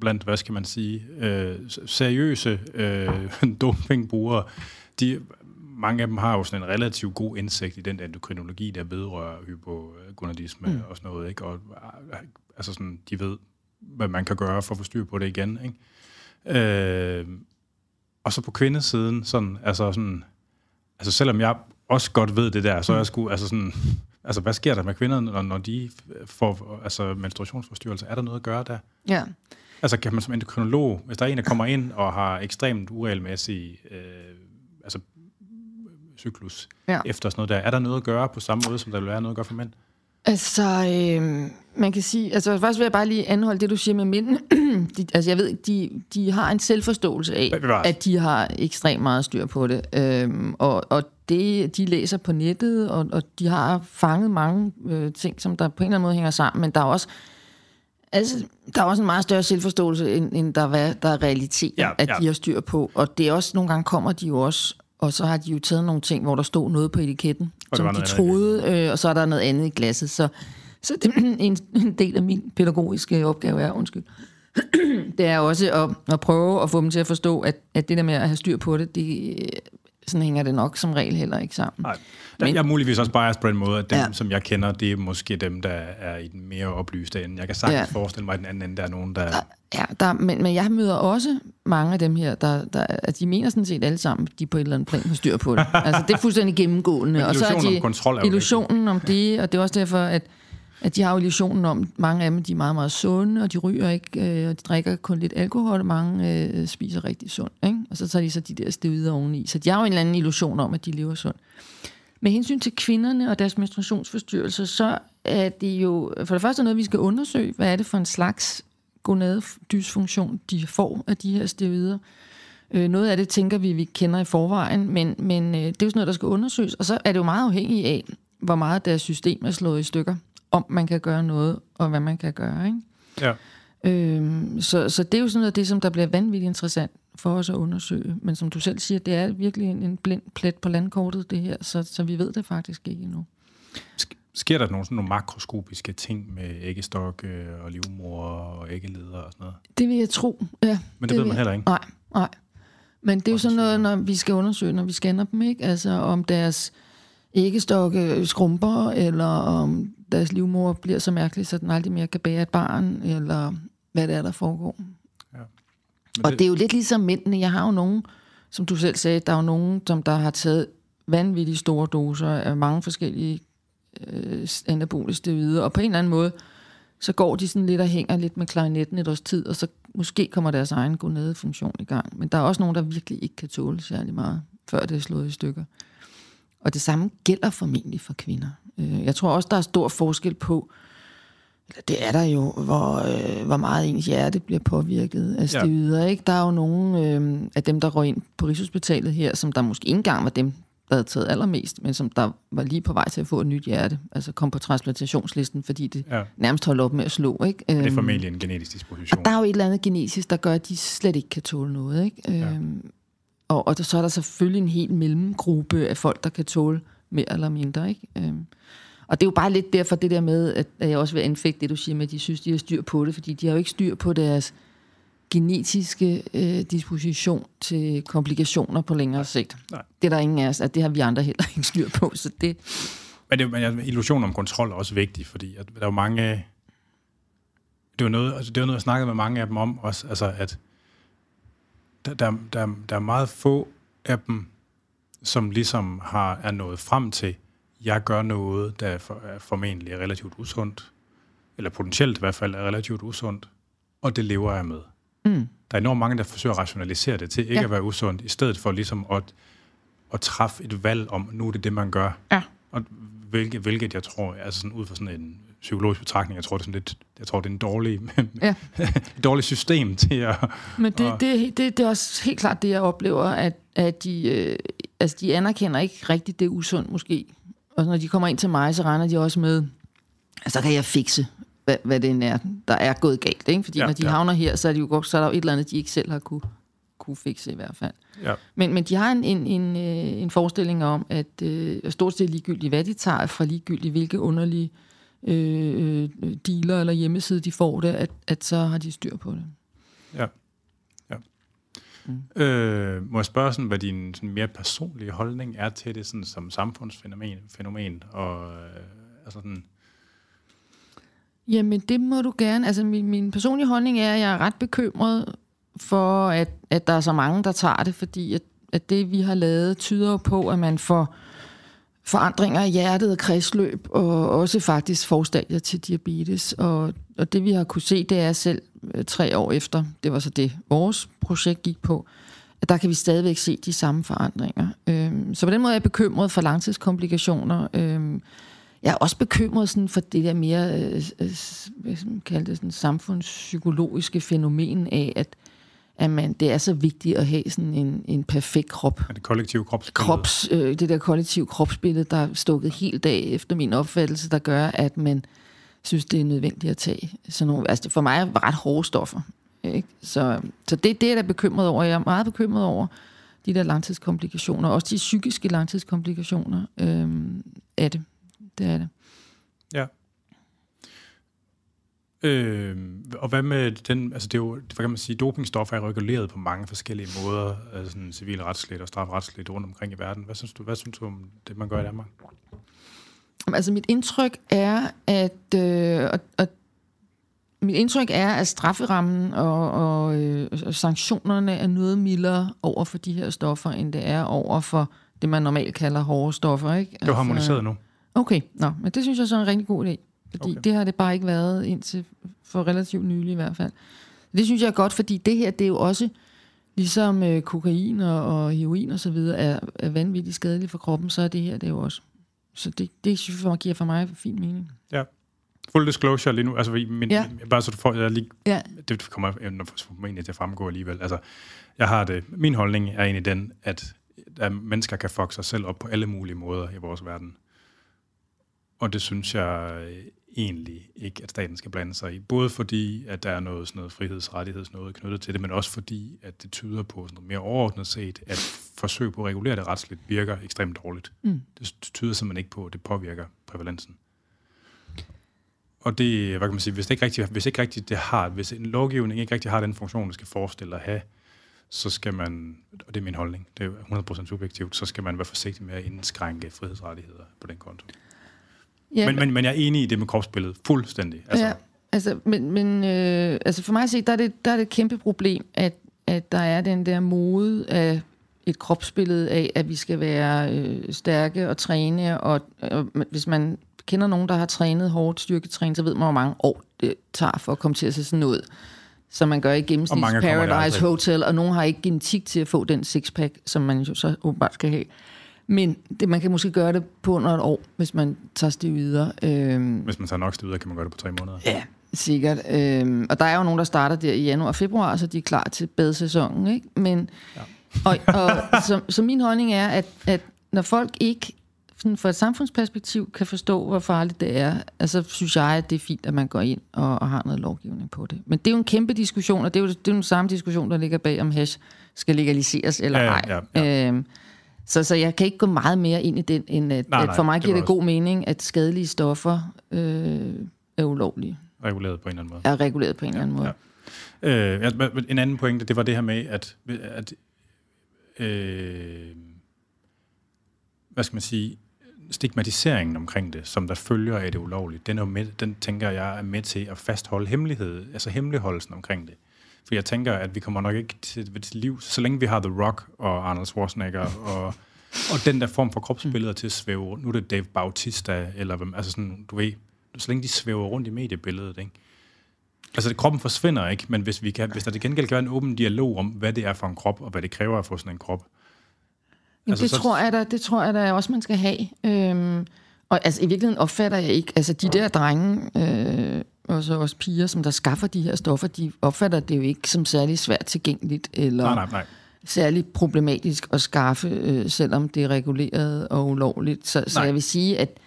A: blandt, hvad skal man sige, øh, seriøse øh, dopingbrugere, de, mange af dem har jo sådan en relativt god indsigt i den endokrinologi, der vedrører hypogonadisme mm. og sådan noget, ikke? Og altså sådan, de ved, hvad man kan gøre for at få styr på det igen, ikke? Øh, og så på kvindesiden, sådan, altså sådan, altså selvom jeg også godt ved det der, så er jeg mm. sgu, altså sådan, Altså, hvad sker der med kvinderne, når, når de får altså, menstruationsforstyrrelse? Er der noget at gøre der?
B: Ja.
A: Altså, kan man som endokrinolog, hvis der er en, der kommer ind og har ekstremt uregelmæssig øh, altså, cyklus ja. efter sådan noget der, er der noget at gøre på samme måde, som der vil være noget at gøre for mænd?
B: Altså, øh, man kan sige, altså først vil jeg bare lige anholde det, du siger med mænd. de, altså, jeg ved, de, de har en selvforståelse af, at de har ekstremt meget styr på det. Øh, og, og det, de læser på nettet, og, og de har fanget mange øh, ting, som der på en eller anden måde hænger sammen, men der er også Altså, der er også en meget større selvforståelse, end, end der, hvad, der er realitet, ja, at ja. de har styr på. Og det er også, nogle gange kommer de jo også og så har de jo taget nogle ting, hvor der stod noget på etiketten,
A: Og
B: som de troede, øh, og så er der noget andet i glasset. Så, så det, en, en del af min pædagogiske opgave er, undskyld, det er også at, at prøve at få dem til at forstå, at, at det der med at have styr på det, det sådan hænger det nok som regel heller ikke sammen.
A: Nej.
B: Men-
A: jeg er muligvis også biased på den måde, at dem,
B: Ja.
A: som jeg kender, det er måske dem, der er i den mere oplyste ende. Jeg kan sagtens
B: Ja.
A: forestille mig, at den anden ende, der er nogen, der...
B: Ja, der, men, men jeg møder også mange af dem her, der, der at de mener sådan set alle sammen, de på et eller andet plan har styr på det. altså, det er fuldstændig gennemgående. Og så er de,
A: om
B: illusionen om det, og det er også derfor, at, at de har jo illusionen om, mange af dem, de er meget, meget sunde, og de ryger ikke, øh, og de drikker kun lidt alkohol, og mange øh, spiser rigtig sundt. Ikke? Og så tager de så de der stevider oveni. Så de har jo en eller anden illusion om, at de lever sundt. Med hensyn til kvinderne og deres menstruationsforstyrrelser, så er det jo for det første noget, vi skal undersøge. Hvad er det for en slags gonadedysfunktion, de får af de her steroider? Øh, noget af det tænker vi, vi kender i forvejen, men, men øh, det er jo sådan noget, der skal undersøges. Og så er det jo meget afhængigt af, hvor meget deres system er slået i stykker, om man kan gøre noget, og hvad man kan gøre. Ikke?
A: Ja.
B: Øhm, så, så det er jo sådan noget af det, som der bliver vanvittigt interessant for os at undersøge. Men som du selv siger, det er virkelig en, en blind plet på landkortet, det her, så, så vi ved det faktisk ikke endnu.
A: Sk- Sker der nogle, sådan nogle makroskopiske ting med æggestok øh, og livmor og æggeleder og sådan noget?
B: Det vil jeg tro, ja.
A: Men det, det ved man
B: jeg-
A: heller ikke.
B: Nej, nej. Men det er jo sådan noget, når vi skal undersøge, når vi scanner dem, ikke? Altså om deres æggestokke skrumper, eller om deres livmor bliver så mærkelig, så den aldrig mere kan bære et barn, eller hvad det er, der foregår.
A: Men
B: Og det er jo lidt ligesom mændene. Jeg har jo nogen, som du selv sagde, der er jo nogen, som der har taget vanvittigt store doser af mange forskellige øh, anabole steroider, og på en eller anden måde, så går de sådan lidt og hænger lidt med klarinetten et års tid, og så måske kommer deres egen gonade-funktion i gang. Men der er også nogen, der virkelig ikke kan tåle særlig meget, før det er slået i stykker. Og det samme gælder formentlig for kvinder. Øh, Jeg tror også, der er stor forskel på, eller det er der jo, hvor, øh, hvor meget ens hjerte bliver påvirket af steroider. Ikke? Der er jo nogle øh, af dem, der røg ind på Rigshospitalet her, som der måske ikke engang var dem, der havde taget allermest, men som der var lige på vej til at få et nyt hjerte. Altså kom på transplantationslisten, fordi det
A: Ja.
B: nærmest holdt op med at slå. Ikke?
A: Det er
B: Øhm,
A: formentlig en genetisk disposition.
B: og der er jo et eller andet genetisk, der gør, at de slet ikke kan tåle noget. Ikke?
A: Ja.
B: Øhm, og, og så er der selvfølgelig en hel mellemgruppe af folk, der kan tåle mere eller mindre. Ikke? Øhm, og det er jo bare lidt derfor det der med, at jeg også vil anfægte det, du siger med, at de synes, de har styr på det, fordi de har jo ikke styr på deres genetiske øh, disposition til komplikationer på længere sigt.
A: Nej.
B: Det er der ingen af os, at det har vi andre heller ikke styr på, så det,
A: Men, det, men illusionen om kontrol er også vigtig, fordi at der er jo mange... Det var noget, altså det var noget, jeg snakkede med mange af dem om også, altså at der, der, der, der er meget få af dem, som ligesom har, er nået frem til, jeg gør noget, der er, for, er formentlig er relativt usundt, eller potentielt i hvert fald er relativt usundt, og det lever jeg med.
B: Mm.
A: Der er enormt mange, der forsøger at rationalisere det til ikke
B: ja.
A: at være usundt, i stedet for ligesom at, at træffe et valg om, nu er det det, man gør.
B: Ja.
A: Og hvilket, hvilket jeg tror, altså sådan ud fra sådan en psykologisk betragtning, jeg tror, det er sådan lidt, jeg tror, det er en dårlig,
B: Ja.
A: et dårligt system til at...
B: Men det,
A: Og-
B: det, det, det er også helt klart det, jeg oplever, at, at de, øh, altså de anerkender ikke rigtigt det usundt måske. Og når de kommer ind til mig, så regner de også med, at så kan jeg fikse, hvad, hvad det er, der er gået galt. Ikke? Fordi ja, når de ja.
A: ja.
B: havner her, så er, de jo godt, så er der jo et eller andet, de ikke selv har kunne, kunne fikse i hvert fald.
A: Ja.
B: Men, men de har en, en, en, øh, en forestilling om, at øh, stort set ligegyldigt, hvad de tager fra ligegyldigt, hvilke underlige øh, øh, dealer eller hjemmeside de får det, at, at så har de styr på det.
A: ja. ja. Mm. Øh, må jeg spørge, sådan, hvad din sådan mere personlige holdning er til det sådan, som samfundsfænomen, fænomen, og øh, altså sådan,
B: Jamen, det må du gerne. Altså, min, min personlige holdning er, at jeg er ret bekymret for, at, at der er så mange, der tager det, fordi at, at det, vi har lavet, tyder på, at man får forandringer i hjertet og kredsløb, og også faktisk forstadier til diabetes. Og, og det, vi har kunne se, det er selv øh, tre år efter, det var så det, vores projekt gik på, at der kan vi stadigvæk se de samme forandringer. Øhm, så på den måde er jeg bekymret for langtidskomplikationer. Øhm, jeg er også bekymret sådan for det der mere øh, øh, hvad skal man kalde det, sådan, samfundspsykologiske fænomen af, at, at man, det er så vigtigt at have sådan en, en perfekt krop.
A: er det kollektive kropsbillede?
B: Krops, øh, det der kollektive kropsbillede, der er stukket helt af efter min opfattelse, der gør, at man synes, det er nødvendigt at tage sådan nogle, altså for mig er ret hårde stoffer. Ikke? Så, så det, det er jeg da bekymret over. Jeg er meget bekymret over de der langtidskomplikationer, også de psykiske langtidskomplikationer øh, af det. Det er det.
A: Ja. Øh, og hvad med den, altså det er jo, hvad kan man sige, dopingstoffer er reguleret på mange forskellige måder, altså sådan civilretsligt og strafretsligt rundt omkring i verden. Hvad synes du, hvad synes du om det, man gør i Danmark?
B: Altså mit indtryk er, at, øh, og, og mit indtryk er, at strafferammen og, og, øh, og sanktionerne er noget mildere over for de her stoffer, end det er over for det, man normalt kalder hårde stoffer. Ikke?
A: Det er harmoniseret nu.
B: Okay, Nå, men det synes jeg så er en rigtig god idé. Fordi okay. det har det bare ikke været indtil for relativt nylig i hvert fald. Det synes jeg er godt, fordi det her, det er jo også, ligesom øh, kokain og, og heroin og så videre, er, er vanvittigt skadeligt for kroppen, så er det her det er jo også. Så det, det synes jeg giver for mig fin mening.
A: Ja. Full disclosure lige nu, altså min, ja. bare så du får, jeg lige,
B: ja.
A: det kommer formentlig til at fremgå alligevel. Altså, jeg har det, min holdning er egentlig den, at, at mennesker kan fuck sig selv op på alle mulige måder i vores verden. Og det synes jeg egentlig ikke, at staten skal blande sig i. Både fordi, at der er noget, sådan noget frihedsrettigheds noget knyttet til det, men også fordi, at det tyder på sådan noget mere overordnet set, at forsøg på at regulere det retsligt virker ekstremt dårligt. Mm. Det tyder simpelthen ikke på, at det påvirker prævalensen. Og det, hvad kan man sige, hvis det ikke rigtigt, hvis ikke rigtigt det har, hvis en lovgivning ikke rigtig har den funktion, det skal forestille at have, så skal man, og det er min holdning, det er 100% subjektivt, så skal man være forsigtig med at indskrænke frihedsrettigheder på den konto. Ja, men, men, men jeg er enig i det med kropsbilledet, fuldstændig.
B: Altså. Ja, altså, men, men øh, altså for mig at se, der er, det, der er det et kæmpe problem, at, at der er den der mode af et kropsbillede af, at vi skal være øh, stærke og træne, og og hvis man kender nogen, der har trænet hårdt styrketræning, så ved man, hvor mange år det tager for at komme til at se sådan ud. Som man gør i gennemsnit Paradise Hotel, og nogen har ikke genetik til at få den sixpack, som man jo så åbenbart skal have. Men det, man kan måske gøre det på under et år, hvis man tager videre.
A: Øhm, hvis man tager nok videre, kan man gøre det på tre måneder.
B: Ja, sikkert. Øhm, og der er jo nogen, der starter der i januar og februar, så de er klar til badesæsonen. Ikke? Men, ja. og, og så, så min holdning er, at, at når folk ikke sådan fra et samfundsperspektiv kan forstå, hvor farligt det er, altså synes jeg, at det er fint, at man går ind og, og har noget lovgivning på det. Men det er jo en kæmpe diskussion, og det er jo, det er jo den samme diskussion, der ligger bag, om hash skal legaliseres eller ej. Ja, ja, ja. Øhm, så, så jeg kan ikke gå meget mere ind i den, end at, nej, nej, at for mig giver det, det god mening, at skadelige stoffer øh, er ulovlige.
A: Reguleret på en eller anden måde.
B: Er reguleret på en ja, eller anden måde.
A: Ja. Øh, en anden pointe, det var det her med, at, at øh, hvad skal man sige, stigmatiseringen omkring det, som der følger af det ulovligt, den, er med, den tænker jeg er med til at fastholde hemmelighed, altså hemmeligholdelsen omkring det. For jeg tænker, at vi kommer nok ikke til, til liv, så længe vi har The Rock og Arnold Schwarzenegger og, og den der form for kropsbilleder til at svæve, nu er det Dave Bautista, eller hvem, altså sådan, du ved, så længe de svæver rundt i mediebilledet, ikke? Altså, kroppen forsvinder ikke, men hvis, vi kan, hvis der til gengæld kan være en åben dialog om, hvad det er for en krop, og hvad det kræver at få sådan en krop.
B: Jamen, altså, det, så... tror jeg da, det tror jeg da også, man skal have. Øhm, og altså, i virkeligheden opfatter jeg ikke, altså de der drenge, øh, og så også piger, som der skaffer de her stoffer, de opfatter det jo ikke som særlig svært tilgængeligt, eller
A: nej, nej, nej.
B: særlig problematisk at skaffe, øh, selvom det er reguleret og ulovligt. Så, så jeg vil sige, at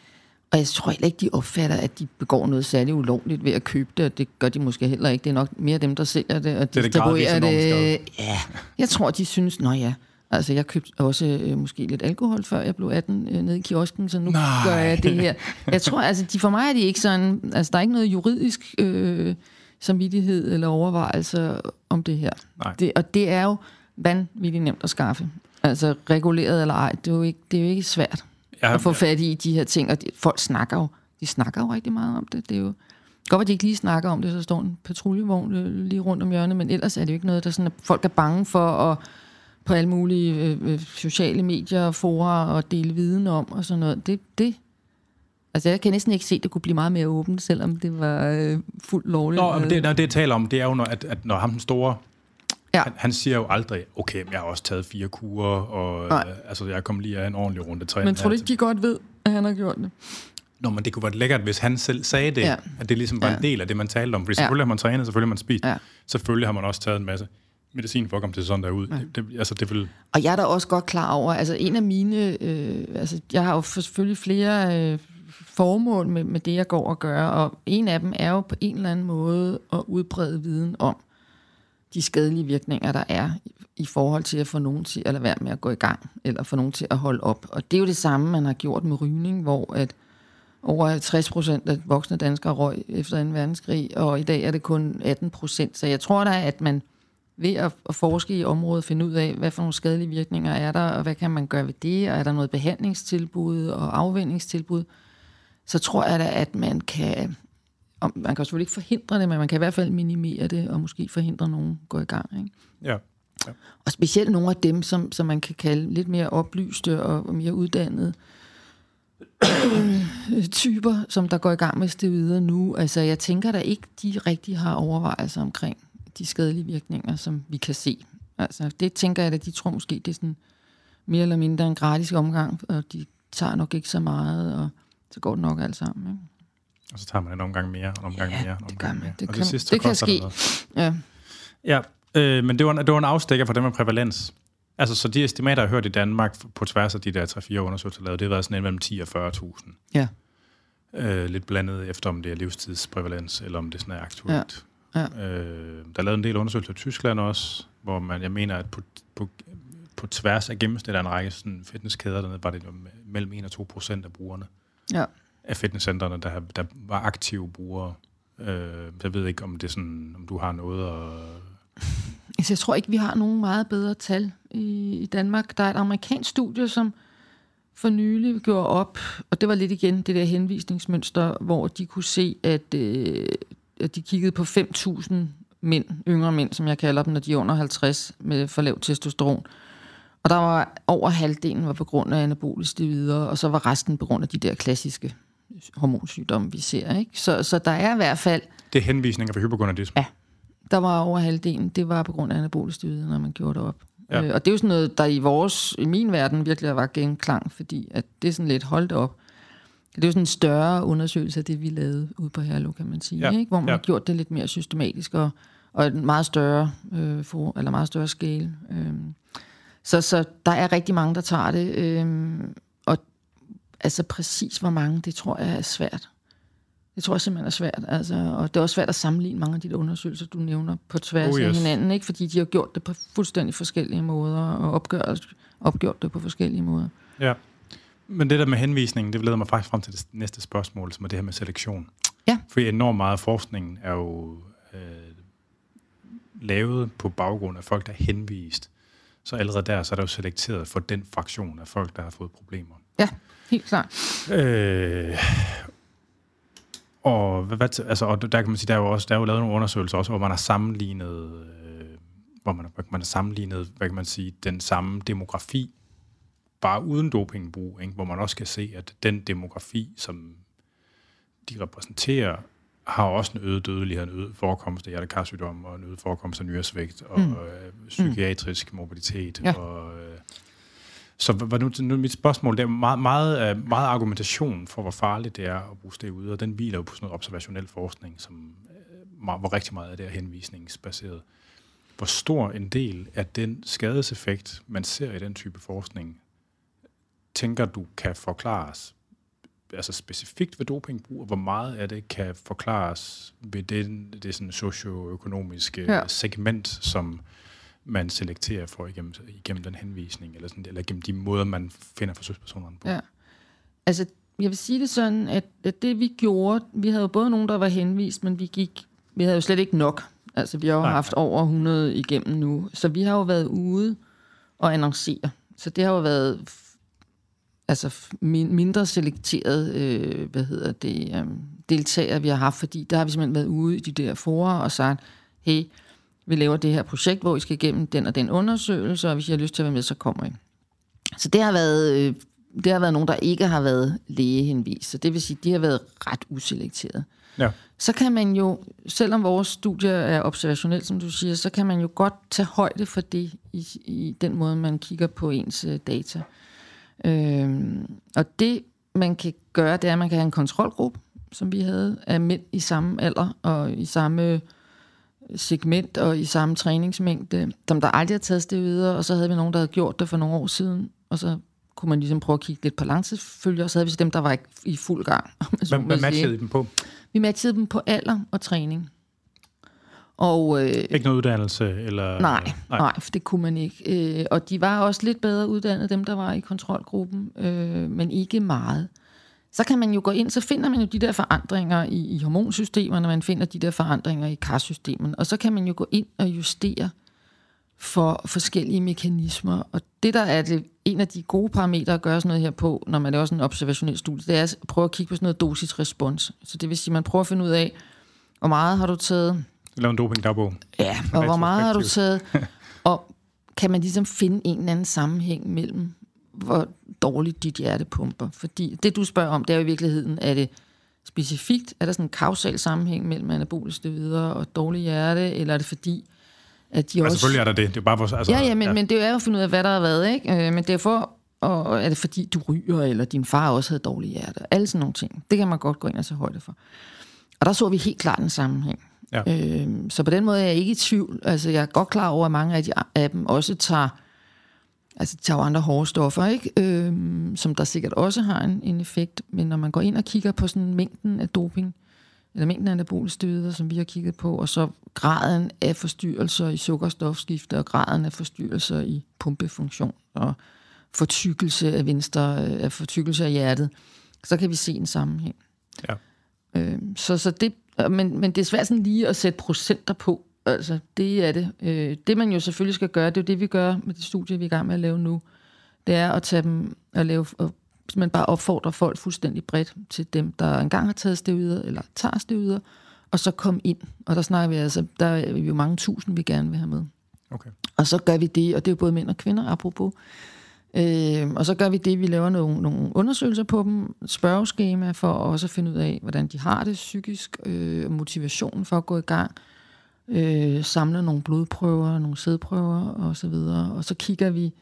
B: og jeg tror heller ikke, de opfatter, at de begår noget særligt ulovligt ved at købe det, og det gør de måske heller ikke. Det er nok mere dem, der sælger det og distribuerer det. det. Ja, jeg tror, de synes, nå ja, Altså, jeg købte også øh, måske lidt alkohol, før jeg blev 18 øh, nede i kiosken, så nu Nej. gør jeg det her. Jeg tror, altså, de, for mig er de ikke sådan... Altså, der er ikke noget juridisk øh, samvittighed eller overvejelse om det her.
A: Nej.
B: Det, og det er jo vanvittigt nemt at skaffe. Altså, reguleret eller ej, det er jo ikke, det er jo ikke svært ja, at få fat i de her ting. Og de, folk snakker jo, de snakker jo rigtig meget om det. Det er jo... Godt, at de ikke lige snakker om det, så står en patruljevogn øh, lige rundt om hjørnet, men ellers er det jo ikke noget, der sådan, at folk er bange for at på alle mulige øh, øh, sociale medier og forer og dele viden om og sådan noget. Det, det, altså jeg kan næsten ikke se, at det kunne blive meget mere åbent, selvom det var øh, fuldt lovligt.
A: Nå, men det, det, det jeg taler om, det er jo, når, at, at når ham den store, ja. han, han siger jo aldrig, okay, jeg har også taget fire kurer, og øh, altså, jeg kom lige af en ordentlig runde træ.
B: Men tror du ikke, de godt ved, at han har gjort det?
A: Nå, men det kunne være lækkert, hvis han selv sagde det, ja. at det ligesom var ja. en del af det, man talte om. Fordi ja. selvfølgelig har man trænet, selvfølgelig har man spist, ja. selvfølgelig har man også taget en masse medicin for at komme til sådan der ud. Ja. Det, det, altså, det vil...
B: Og jeg er da også godt klar over, altså en af mine, øh, altså jeg har jo selvfølgelig flere øh, formål med, med det, jeg går og gør, og en af dem er jo på en eller anden måde at udbrede viden om de skadelige virkninger, der er i forhold til at få nogen til at lade være med at gå i gang, eller få nogen til at holde op. Og det er jo det samme, man har gjort med rygning, hvor at over 50 procent af voksne danskere røg efter en verdenskrig, og i dag er det kun 18 procent. Så jeg tror da, at man ved at, at forske i området, finde ud af, hvad for nogle skadelige virkninger er der, og hvad kan man gøre ved det, og er der noget behandlingstilbud og afvendingstilbud, så tror jeg da, at man kan, og man kan selvfølgelig ikke forhindre det, men man kan i hvert fald minimere det, og måske forhindre nogen gå i gang. Ikke?
A: Ja.
B: Ja. Og specielt nogle af dem, som, som man kan kalde lidt mere oplyste og mere uddannede typer, som der går i gang med det videre nu. Altså, jeg tænker da ikke, de rigtig har overvejelser omkring de skadelige virkninger, som vi kan se. Altså, det tænker jeg, at de tror måske, det er sådan mere eller mindre en gratis omgang, og de tager nok ikke så meget, og så går det nok alt sammen. Ikke?
A: Og så tager man en omgang mere, en omgang
B: Ja,
A: mere, en
B: det
A: omgang
B: gør man.
A: mere.
B: Det
A: og
B: kan-
A: sidste
B: det kan ske. Ja,
A: Ja, øh, men det var, en, det var en afstikker for det med prævalens. Altså, så de estimater, jeg har hørt i Danmark på tværs af de der 3-4 undersøgelser lavet, det har været sådan mellem 10 og 40.000.
B: ja,
A: Øh, lidt blandet efter, om det er livstidsprævalens, eller om det sådan er aktuelt.
B: Ja,
A: Øh, der er lavet en del undersøgelser i Tyskland også, hvor man, jeg mener, at på, på, på tværs af gennemsnit af en række sådan fitnesskæder, dernede, var det mellem 1 og 2 procent af brugerne
B: ja.
A: af fitnesscentrene, der, der var aktive brugere. Øh, jeg ved ikke, om det er sådan, om du har noget at...
B: Altså, jeg tror ikke, vi har nogen meget bedre tal i, i Danmark. Der er et amerikansk studie, som for nylig gjorde op, og det var lidt igen det der henvisningsmønster, hvor de kunne se, at, øh, at de kiggede på 5.000 mænd, yngre mænd, som jeg kalder dem, når de er under 50 med for lavt testosteron. Og der var over halvdelen var på grund af anabolisk videre, og så var resten på grund af de der klassiske hormonsygdomme, vi ser. Ikke? Så, så der er i hvert fald
A: Det er henvisninger for hypogonadisme.
B: Ja. Der var over halvdelen, det var på grund af anabolisk steroider, når man gjorde det op.
A: Ja.
B: Øh, og det er jo sådan noget, der i vores, i min verden virkelig var genklang, fordi at det er sådan lidt holdt op. Det er jo sådan en større undersøgelse af det, vi lavede ude på Herlev, kan man sige,
A: Ja.
B: ikke? hvor man
A: Ja.
B: har gjort det lidt mere systematisk og, og et meget større, øh, for, eller meget større scale. Øh. Så, så der er rigtig mange, der tager det, øh, og altså præcis hvor mange, det tror jeg er svært. Det tror jeg simpelthen er svært. Altså, og det er også svært at sammenligne mange af de der undersøgelser, du nævner, på tværs
A: oh, yes.
B: af hinanden, ikke? fordi de har gjort det på fuldstændig forskellige måder, og opgjort, opgjort det på forskellige måder.
A: Ja. Men det der med henvisningen, det leder mig faktisk frem til det næste spørgsmål, som er det her med selektion.
B: Ja.
A: For enormt meget af forskningen er jo øh, lavet på baggrund af folk, der er henvist. Så allerede der, så er der jo selekteret for den fraktion af folk, der har fået problemer.
B: Ja, helt klart.
A: Øh, og, hvad, hvad, altså, og der kan man sige, der er jo også der er jo lavet nogle undersøgelser også, hvor man har sammenlignet, øh, hvor man, man har sammenlignet, hvad kan man sige, den samme demografi, bare uden dopingbrug, ikke? hvor man også kan se, at den demografi, som de repræsenterer, har også en øget dødelighed, en øget forekomst af hjertekarsygdom, og en øget forekomst af nyresvægt, og mm. øh, psykiatrisk mobilitet,
B: Ja.
A: og øh, så hvad nu, nu mit spørgsmål, det er meget, meget, øh, meget argumentation for, hvor farligt det er at bruge det ude, og den hviler jo på sådan noget observationel forskning, som, hvor rigtig meget af det er henvisningsbaseret. Hvor stor en del af den skadeseffekt, man ser i den type forskning, tænker du kan forklares altså specifikt ved dopingbrug, og hvor meget af det kan forklares ved det, det sådan socioøkonomiske ja. Segment, som man selekterer for igennem, igennem den henvisning, eller, sådan, eller gennem de måder, man finder forsøgspersonerne på.
B: Ja. Altså, jeg vil sige det sådan, at, at det vi gjorde, vi havde jo både nogen, der var henvist, men vi gik, vi havde jo slet ikke nok. Altså, vi har jo
A: Nej,
B: nej, haft over 100 igennem nu, så vi har jo været ude og annoncere. Så det har jo været altså min, mindre selekteret, øh, hvad hedder det, øh, deltagere, vi har haft, fordi der har vi simpelthen været ude i de der forer og sagt, hey, vi laver det her projekt, hvor I skal igennem den og den undersøgelse, og hvis I har lyst til at være med, så kommer I. Så det har været, øh, det har været nogen, der ikke har været lægehenvist. Så det vil sige, de har været ret uselekteret.
A: Ja.
B: Så kan man jo, selvom vores studie er observationelt, som du siger, så kan man jo godt tage højde for det i, i den måde, man kigger på ens øh, data. Øhm, og det, man kan gøre, det er, at man kan have en kontrolgruppe, som vi havde, af mænd i samme alder og i samme segment og i samme træningsmængde, som der aldrig har taget det videre, og så havde vi nogen, der havde gjort det for nogle år siden, og så kunne man ligesom prøve at kigge lidt på langtidsfølger, og så havde vi så dem, der var i- i fuld gang.
A: Hvad, hvad matchede I dem på?
B: Vi matchede dem på alder og træning. Og, øh,
A: ikke noget uddannelse? Eller,
B: nej, nej, nej, for det kunne man ikke. Øh, og de var også lidt bedre uddannet, dem der var i kontrolgruppen, øh, men ikke meget. Så kan man jo gå ind, så finder man jo de der forandringer i, i hormonsystemerne, man finder de der forandringer i karsystemet, og så kan man jo gå ind og justere for forskellige mekanismer. Og det, der er det, en af de gode parametre at gøre sådan noget her på, når man laver sådan en observationel studie, det er at prøve at kigge på sådan noget dosis-respons. Så det vil sige, at man prøver at finde ud af, hvor meget har du taget...
A: Lave en doping-dagbog.
B: Ja, og hvor meget har du taget... Og kan man ligesom finde en eller anden sammenhæng mellem, hvor dårligt dit hjerte pumper? Fordi det, du spørger om, det er jo i virkeligheden, er det specifikt, er der sådan en kausal sammenhæng mellem anaboliske videre og dårlig hjerte, eller er det fordi,
A: at de ja, også... selvfølgelig er der det. Det er bare vores...
B: Altså, ja, ja, men, ja. men det er jo at finde ud af, hvad der har været, ikke? Øh, men det er for... Og er det fordi, du ryger, eller din far også havde dårlig hjerte? Alle sådan nogle ting. Det kan man godt gå ind og tage højde for. Og der så vi helt klart en sammenhæng. Ja. Øh, så på den måde er jeg ikke i tvivl. Altså, jeg er godt klar over, at mange af, de, af dem også tager, altså, tager andre hårde stoffer, ikke? Øh, som der sikkert også har en, en effekt. Men når man går ind og kigger på sådan mængden af doping, eller mængden af anabolstøder, som vi har kigget på, og så graden af forstyrrelser i sukkerstofskifte, og graden af forstyrrelser i pumpefunktion, og fortykkelse af venstre, af fortykkelse af hjertet, så kan vi se en sammenhæng. Ja. Øh, så, så det, men, men det er svært sådan lige at sætte procenter på. Altså, det er det. Øh, det man jo selvfølgelig skal gøre, det er jo det, vi gør med det studie, vi er i gang med at lave nu. Det er at tage dem og lave og man bare opfordrer folk fuldstændig bredt til dem, der engang har taget steroider, eller tager steroider, og så kom ind. Og der snakker vi altså, der er jo mange tusind, vi gerne vil have med. Okay. Og så gør vi det, og det er jo både mænd og kvinder, apropos. Øh, og så gør vi det, vi laver nogle, nogle undersøgelser på dem, spørgeskema for også at finde ud af, hvordan de har det psykisk, øh, motivationen for at gå i gang, øh, samle nogle blodprøver, nogle sædprøver og så videre, og så kigger vi,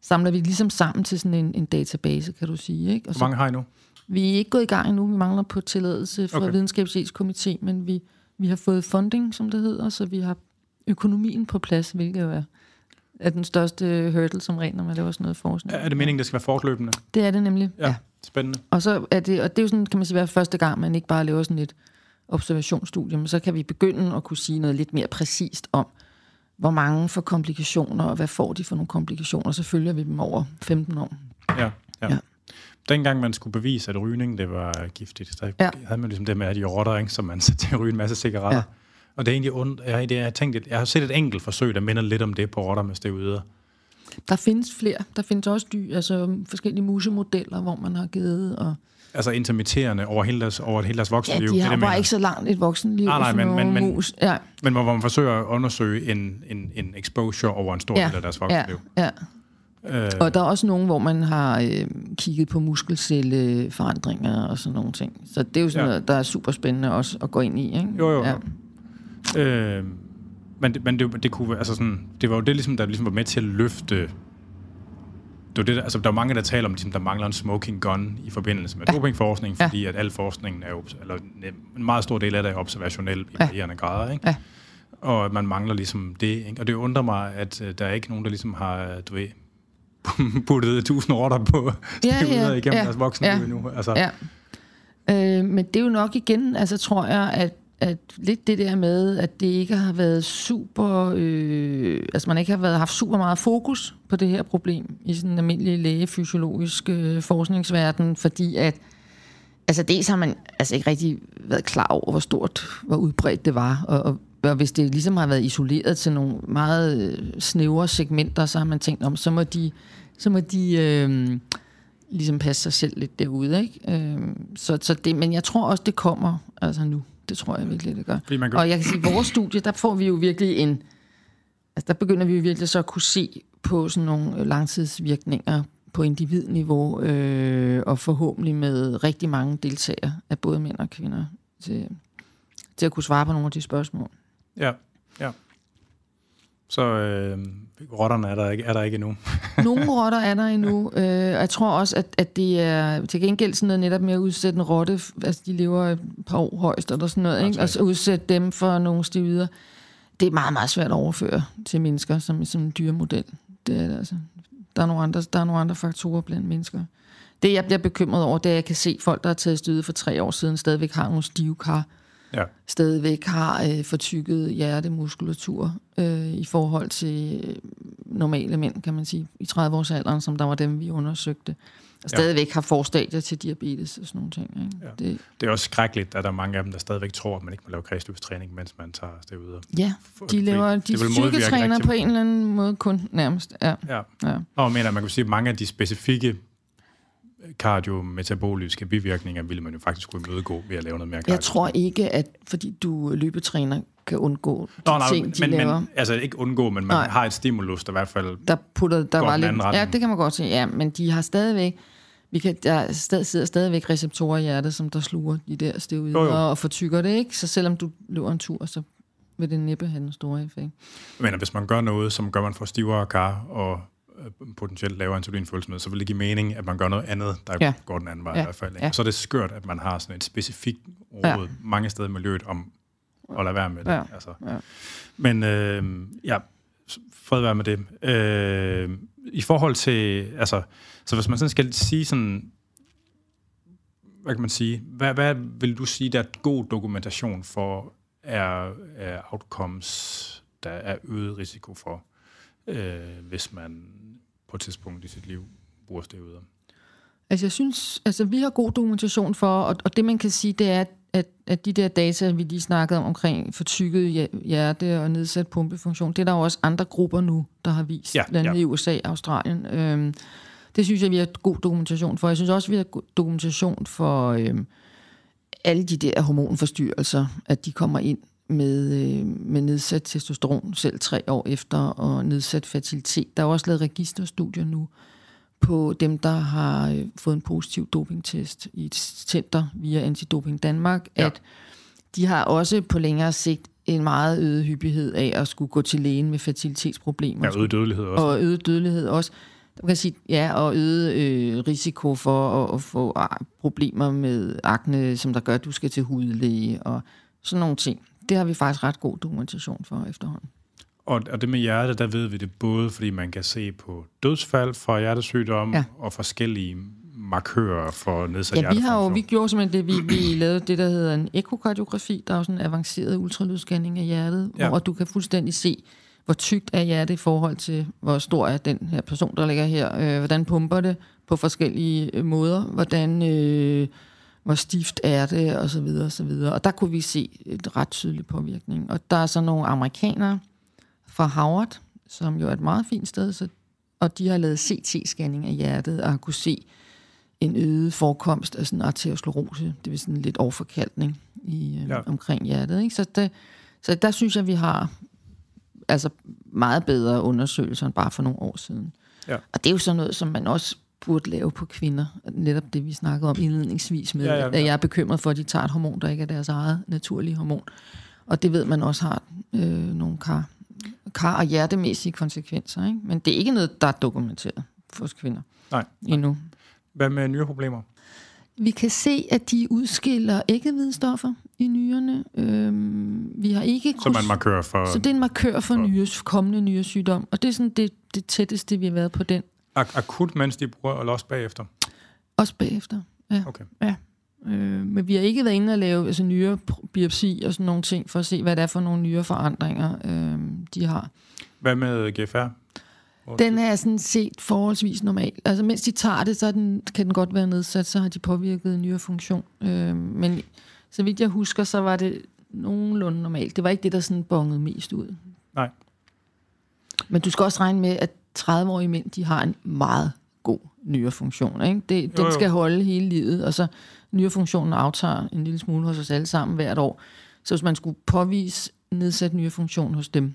B: samler vi ligesom sammen til sådan en, en database, kan du sige. Ikke? Og
A: Hvor mange har I nu?
B: Vi er ikke gået i gang endnu, vi mangler på tilladelse fra okay. videnskabsetisk komité, men vi, vi har fået funding, som det hedder, så vi har økonomien på plads, hvilket jo er er den største hurdle som regel, når man laver sådan noget forskning.
A: Er det meningen, det skal være fortløbende?
B: Det er det nemlig,
A: ja. ja. Spændende.
B: Og, så er det, og det er jo sådan, kan man sige, være første gang, man ikke bare laver sådan et observationsstudie, men så kan vi begynde at kunne sige noget lidt mere præcist om, hvor mange får komplikationer, og hvad får de for nogle komplikationer. Så følger vi dem over 15 år.
A: Ja, ja. ja. Dengang man skulle bevise, at rygning det var giftigt, så ja. havde man ligesom det med, at de rotter, ikke, som man satte til at ryge en masse cigaretter. Ja. Og det er egentlig ondt. Jeg, det, jeg, tænkt, jeg har set et enkelt forsøg, der minder lidt om det på rotter med steroider.
B: Der findes flere. Der findes også dyr, altså forskellige musemodeller, hvor man har givet... Og
A: altså intermitterende over hele deres, over hele deres voksenliv.
B: Ja, de har det, bare ikke så langt et voksenliv.
A: Nej, nej, men, men, men, mus. Ja. men hvor man forsøger at undersøge en, en, en exposure over en stor ja. del af deres voksenliv.
B: Ja, ja. Øh. Og der er også nogen, hvor man har øh, kigget på muskelcelleforandringer og sådan nogle ting. Så det er jo sådan ja. noget, der er super spændende også at gå ind i. Ikke?
A: Jo, jo. Ja. Øh, men men det, det, kunne, altså sådan, det var jo det, ligesom, der ligesom var med til at løfte det var det, der, altså, der er mange, der taler om, ligesom, der mangler en smoking gun i forbindelse med ja. dopingforskning, fordi ja. at al forskningen er jo, eller en meget stor del af det er observationel i ja. varierende grader, ikke? Ja. Og at man mangler ligesom det, ikke? Og det undrer mig, at uh, der er ikke nogen, der ligesom har, du ved, puttet tusind rotter på ja, ja, igennem ja, deres voksne ja, nu. Altså. Ja.
B: Øh, men det er jo nok igen, altså tror jeg, at at lidt det der med, at det ikke har været super, øh, altså man ikke har været, haft super meget fokus på det her problem i sådan en almindelig lægefysiologisk øh, forskningsverden, fordi at, altså dels har man altså ikke rigtig været klar over, hvor stort, hvor udbredt det var, og, og, og hvis det ligesom har været isoleret til nogle meget øh, snævre segmenter, så har man tænkt om, så må de, så må de øh, ligesom passe sig selv lidt derude, ikke? Øh, så, så det, men jeg tror også, det kommer altså nu. Det tror jeg virkelig, det gør. Kan... Og jeg kan sige, at vores studie, der får vi jo virkelig en... Altså, der begynder vi jo virkelig så at kunne se på sådan nogle langtidsvirkninger på individniveau, øh, og forhåbentlig med rigtig mange deltagere af både mænd og kvinder til, til at kunne svare på nogle af de spørgsmål.
A: Ja, ja. Så øh, rotterne er der ikke, er der ikke endnu.
B: Nogle rotter er der endnu. Øh, jeg tror også, at, at det er til gengæld sådan noget netop med at udsætte en rotte, altså de lever et par år højst eller sådan noget, ikke? og så udsætte dem for nogle stivider. Det er meget, meget svært at overføre til mennesker som, som en dyremodel. Det er det altså. Der er, nogle andre, der er nogle andre faktorer blandt mennesker. Det, jeg bliver bekymret over, det er, at jeg kan se folk, der har taget styde for tre år siden, stadigvæk har nogle stive kar ja. stadigvæk har øh, fortykket hjertemuskulatur øh, i forhold til øh, normale mænd, kan man sige, i 30-årsalderen, som der var dem, vi undersøgte. Og stadigvæk ja. har forstadier til diabetes og sådan nogle ting. Ikke?
A: Ja. Det, det er også skrækkeligt, at der er mange af dem, der stadigvæk tror, at man ikke må lave kredsløbstræning, mens man tager det ud.
B: Ja, de laver de styrketræner på en eller anden måde kun nærmest. Ja.
A: Ja. Ja. Og mener, man kan sige, at mange af de specifikke kardiometaboliske bivirkninger ville man jo faktisk kunne imødegå ved at lave noget mere
B: kardio. Jeg tror ikke, at fordi du løbetræner, kan undgå de Nå, nej, ting, de
A: men,
B: laver.
A: Men, altså ikke undgå, men man nej. har et stimulus, der i hvert fald
B: der putter, der var lidt, Ja, det kan man godt se. Ja, men de har stadigvæk... Vi kan, der stadig, sidder stadigvæk receptorer i hjertet, som der sluger de der steroider og fortykker det, ikke? Så selvom du løber en tur, så vil det næppe have en stor effekt.
A: Men hvis man gør noget, som gør, man får stivere kar og potentielt lavere insulinfølsomhed, så vil det give mening, at man gør noget andet, der ja. går den anden vej ja. i hvert fald. Ikke? Ja. Så er det skørt, at man har sådan et specifikt råd ja. mange steder i miljøet om at lade være med det. Ja. Altså. Ja. Men øh, ja, fred være med det. Øh, I forhold til, altså, så hvis man sådan skal sige sådan, hvad kan man sige, hvad, hvad vil du sige, der er god dokumentation for, er, er outcomes, der er øget risiko for, øh, hvis man på et tidspunkt i sit liv bruger steroider?
B: Altså jeg synes, altså vi har god dokumentation for, og, og det man kan sige, det er, at, at de der data, vi lige snakkede om omkring fortykket hjerte og nedsat pumpefunktion, det er der jo også andre grupper nu, der har vist, ja, blandt andet ja. i USA og Australien. Øhm, det synes jeg, vi har god dokumentation for. Jeg synes også, vi har god dokumentation for øhm, alle de der hormonforstyrrelser, at de kommer ind med, øh, med nedsat testosteron selv tre år efter, og nedsat fertilitet. Der er også lavet registerstudier nu på dem, der har øh, fået en positiv dopingtest i et center via Antidoping Danmark, ja. at de har også på længere sigt en meget øget hyppighed af at skulle gå til lægen med fertilitetsproblemer.
A: Ja, øget dødelighed også.
B: Og øget dødelighed også. Man kan sige, ja, og øget øh, risiko for at, at få ah, problemer med akne, som der gør, at du skal til hudlæge og sådan nogle ting det har vi faktisk ret god dokumentation for efterhånden.
A: Og, og det med hjertet, der ved vi det både, fordi man kan se på dødsfald fra hjertesygdom ja. og forskellige markører for nedsat
B: Ja, vi har jo, vi gjorde simpelthen det, vi, vi lavede det, der hedder en ekokardiografi, der er jo sådan en avanceret ultralydsscanning af hjertet, ja. hvor du kan fuldstændig se, hvor tykt er hjertet i forhold til, hvor stor er den her person, der ligger her, øh, hvordan pumper det på forskellige øh, måder, hvordan... Øh, hvor stift er det, og så videre, og så videre. Og der kunne vi se et ret tydelig påvirkning. Og der er så nogle amerikanere fra Howard, som jo er et meget fint sted, så, og de har lavet CT-scanning af hjertet, og har kunne se en øget forekomst af sådan arteriosklerose, det vil sådan lidt overforkalkning i, øh, ja. omkring hjertet. Ikke? Så, det, så der synes jeg, vi har altså meget bedre undersøgelser end bare for nogle år siden. Ja. Og det er jo sådan noget, som man også burde lave på kvinder. Netop det, vi snakkede om indledningsvis med, ja, ja, ja. at jeg er bekymret for, at de tager et hormon, der ikke er deres eget naturlige hormon. Og det ved man også har øh, nogle kar, kar- og hjertemæssige konsekvenser. Ikke? Men det er ikke noget, der er dokumenteret for kvinder
A: Nej.
B: endnu.
A: Hvad med nyreproblemer?
B: Vi kan se, at de udskiller æggehvidestoffer i nyrerne. Øhm, vi har ikke
A: så man markør for...
B: Så det er en markør for, for... Nyres, kommende nyresygdom. Og det er sådan det, det tætteste, vi har været på den
A: Ak- akut, mens de bruger, eller også bagefter?
B: Også bagefter, ja.
A: Okay.
B: ja. Øh, men vi har ikke været inde og lave altså, nyere biopsi og sådan nogle ting, for at se, hvad det er for nogle nyere forandringer, øh, de har.
A: Hvad med GFR?
B: Den er sådan set forholdsvis normal. Altså mens de tager det, så den, kan den godt være nedsat, så har de påvirket nyere funktion. Øh, men så vidt jeg husker, så var det nogenlunde normalt. Det var ikke det, der sådan bongede mest ud.
A: Nej.
B: Men du skal også regne med, at 30-årige mænd, de har en meget god nyrefunktion. Ikke? Det, den jo, skal holde hele livet, og så nyrefunktionen aftager en lille smule hos os alle sammen hvert år. Så hvis man skulle påvise nedsat nyrefunktion hos dem,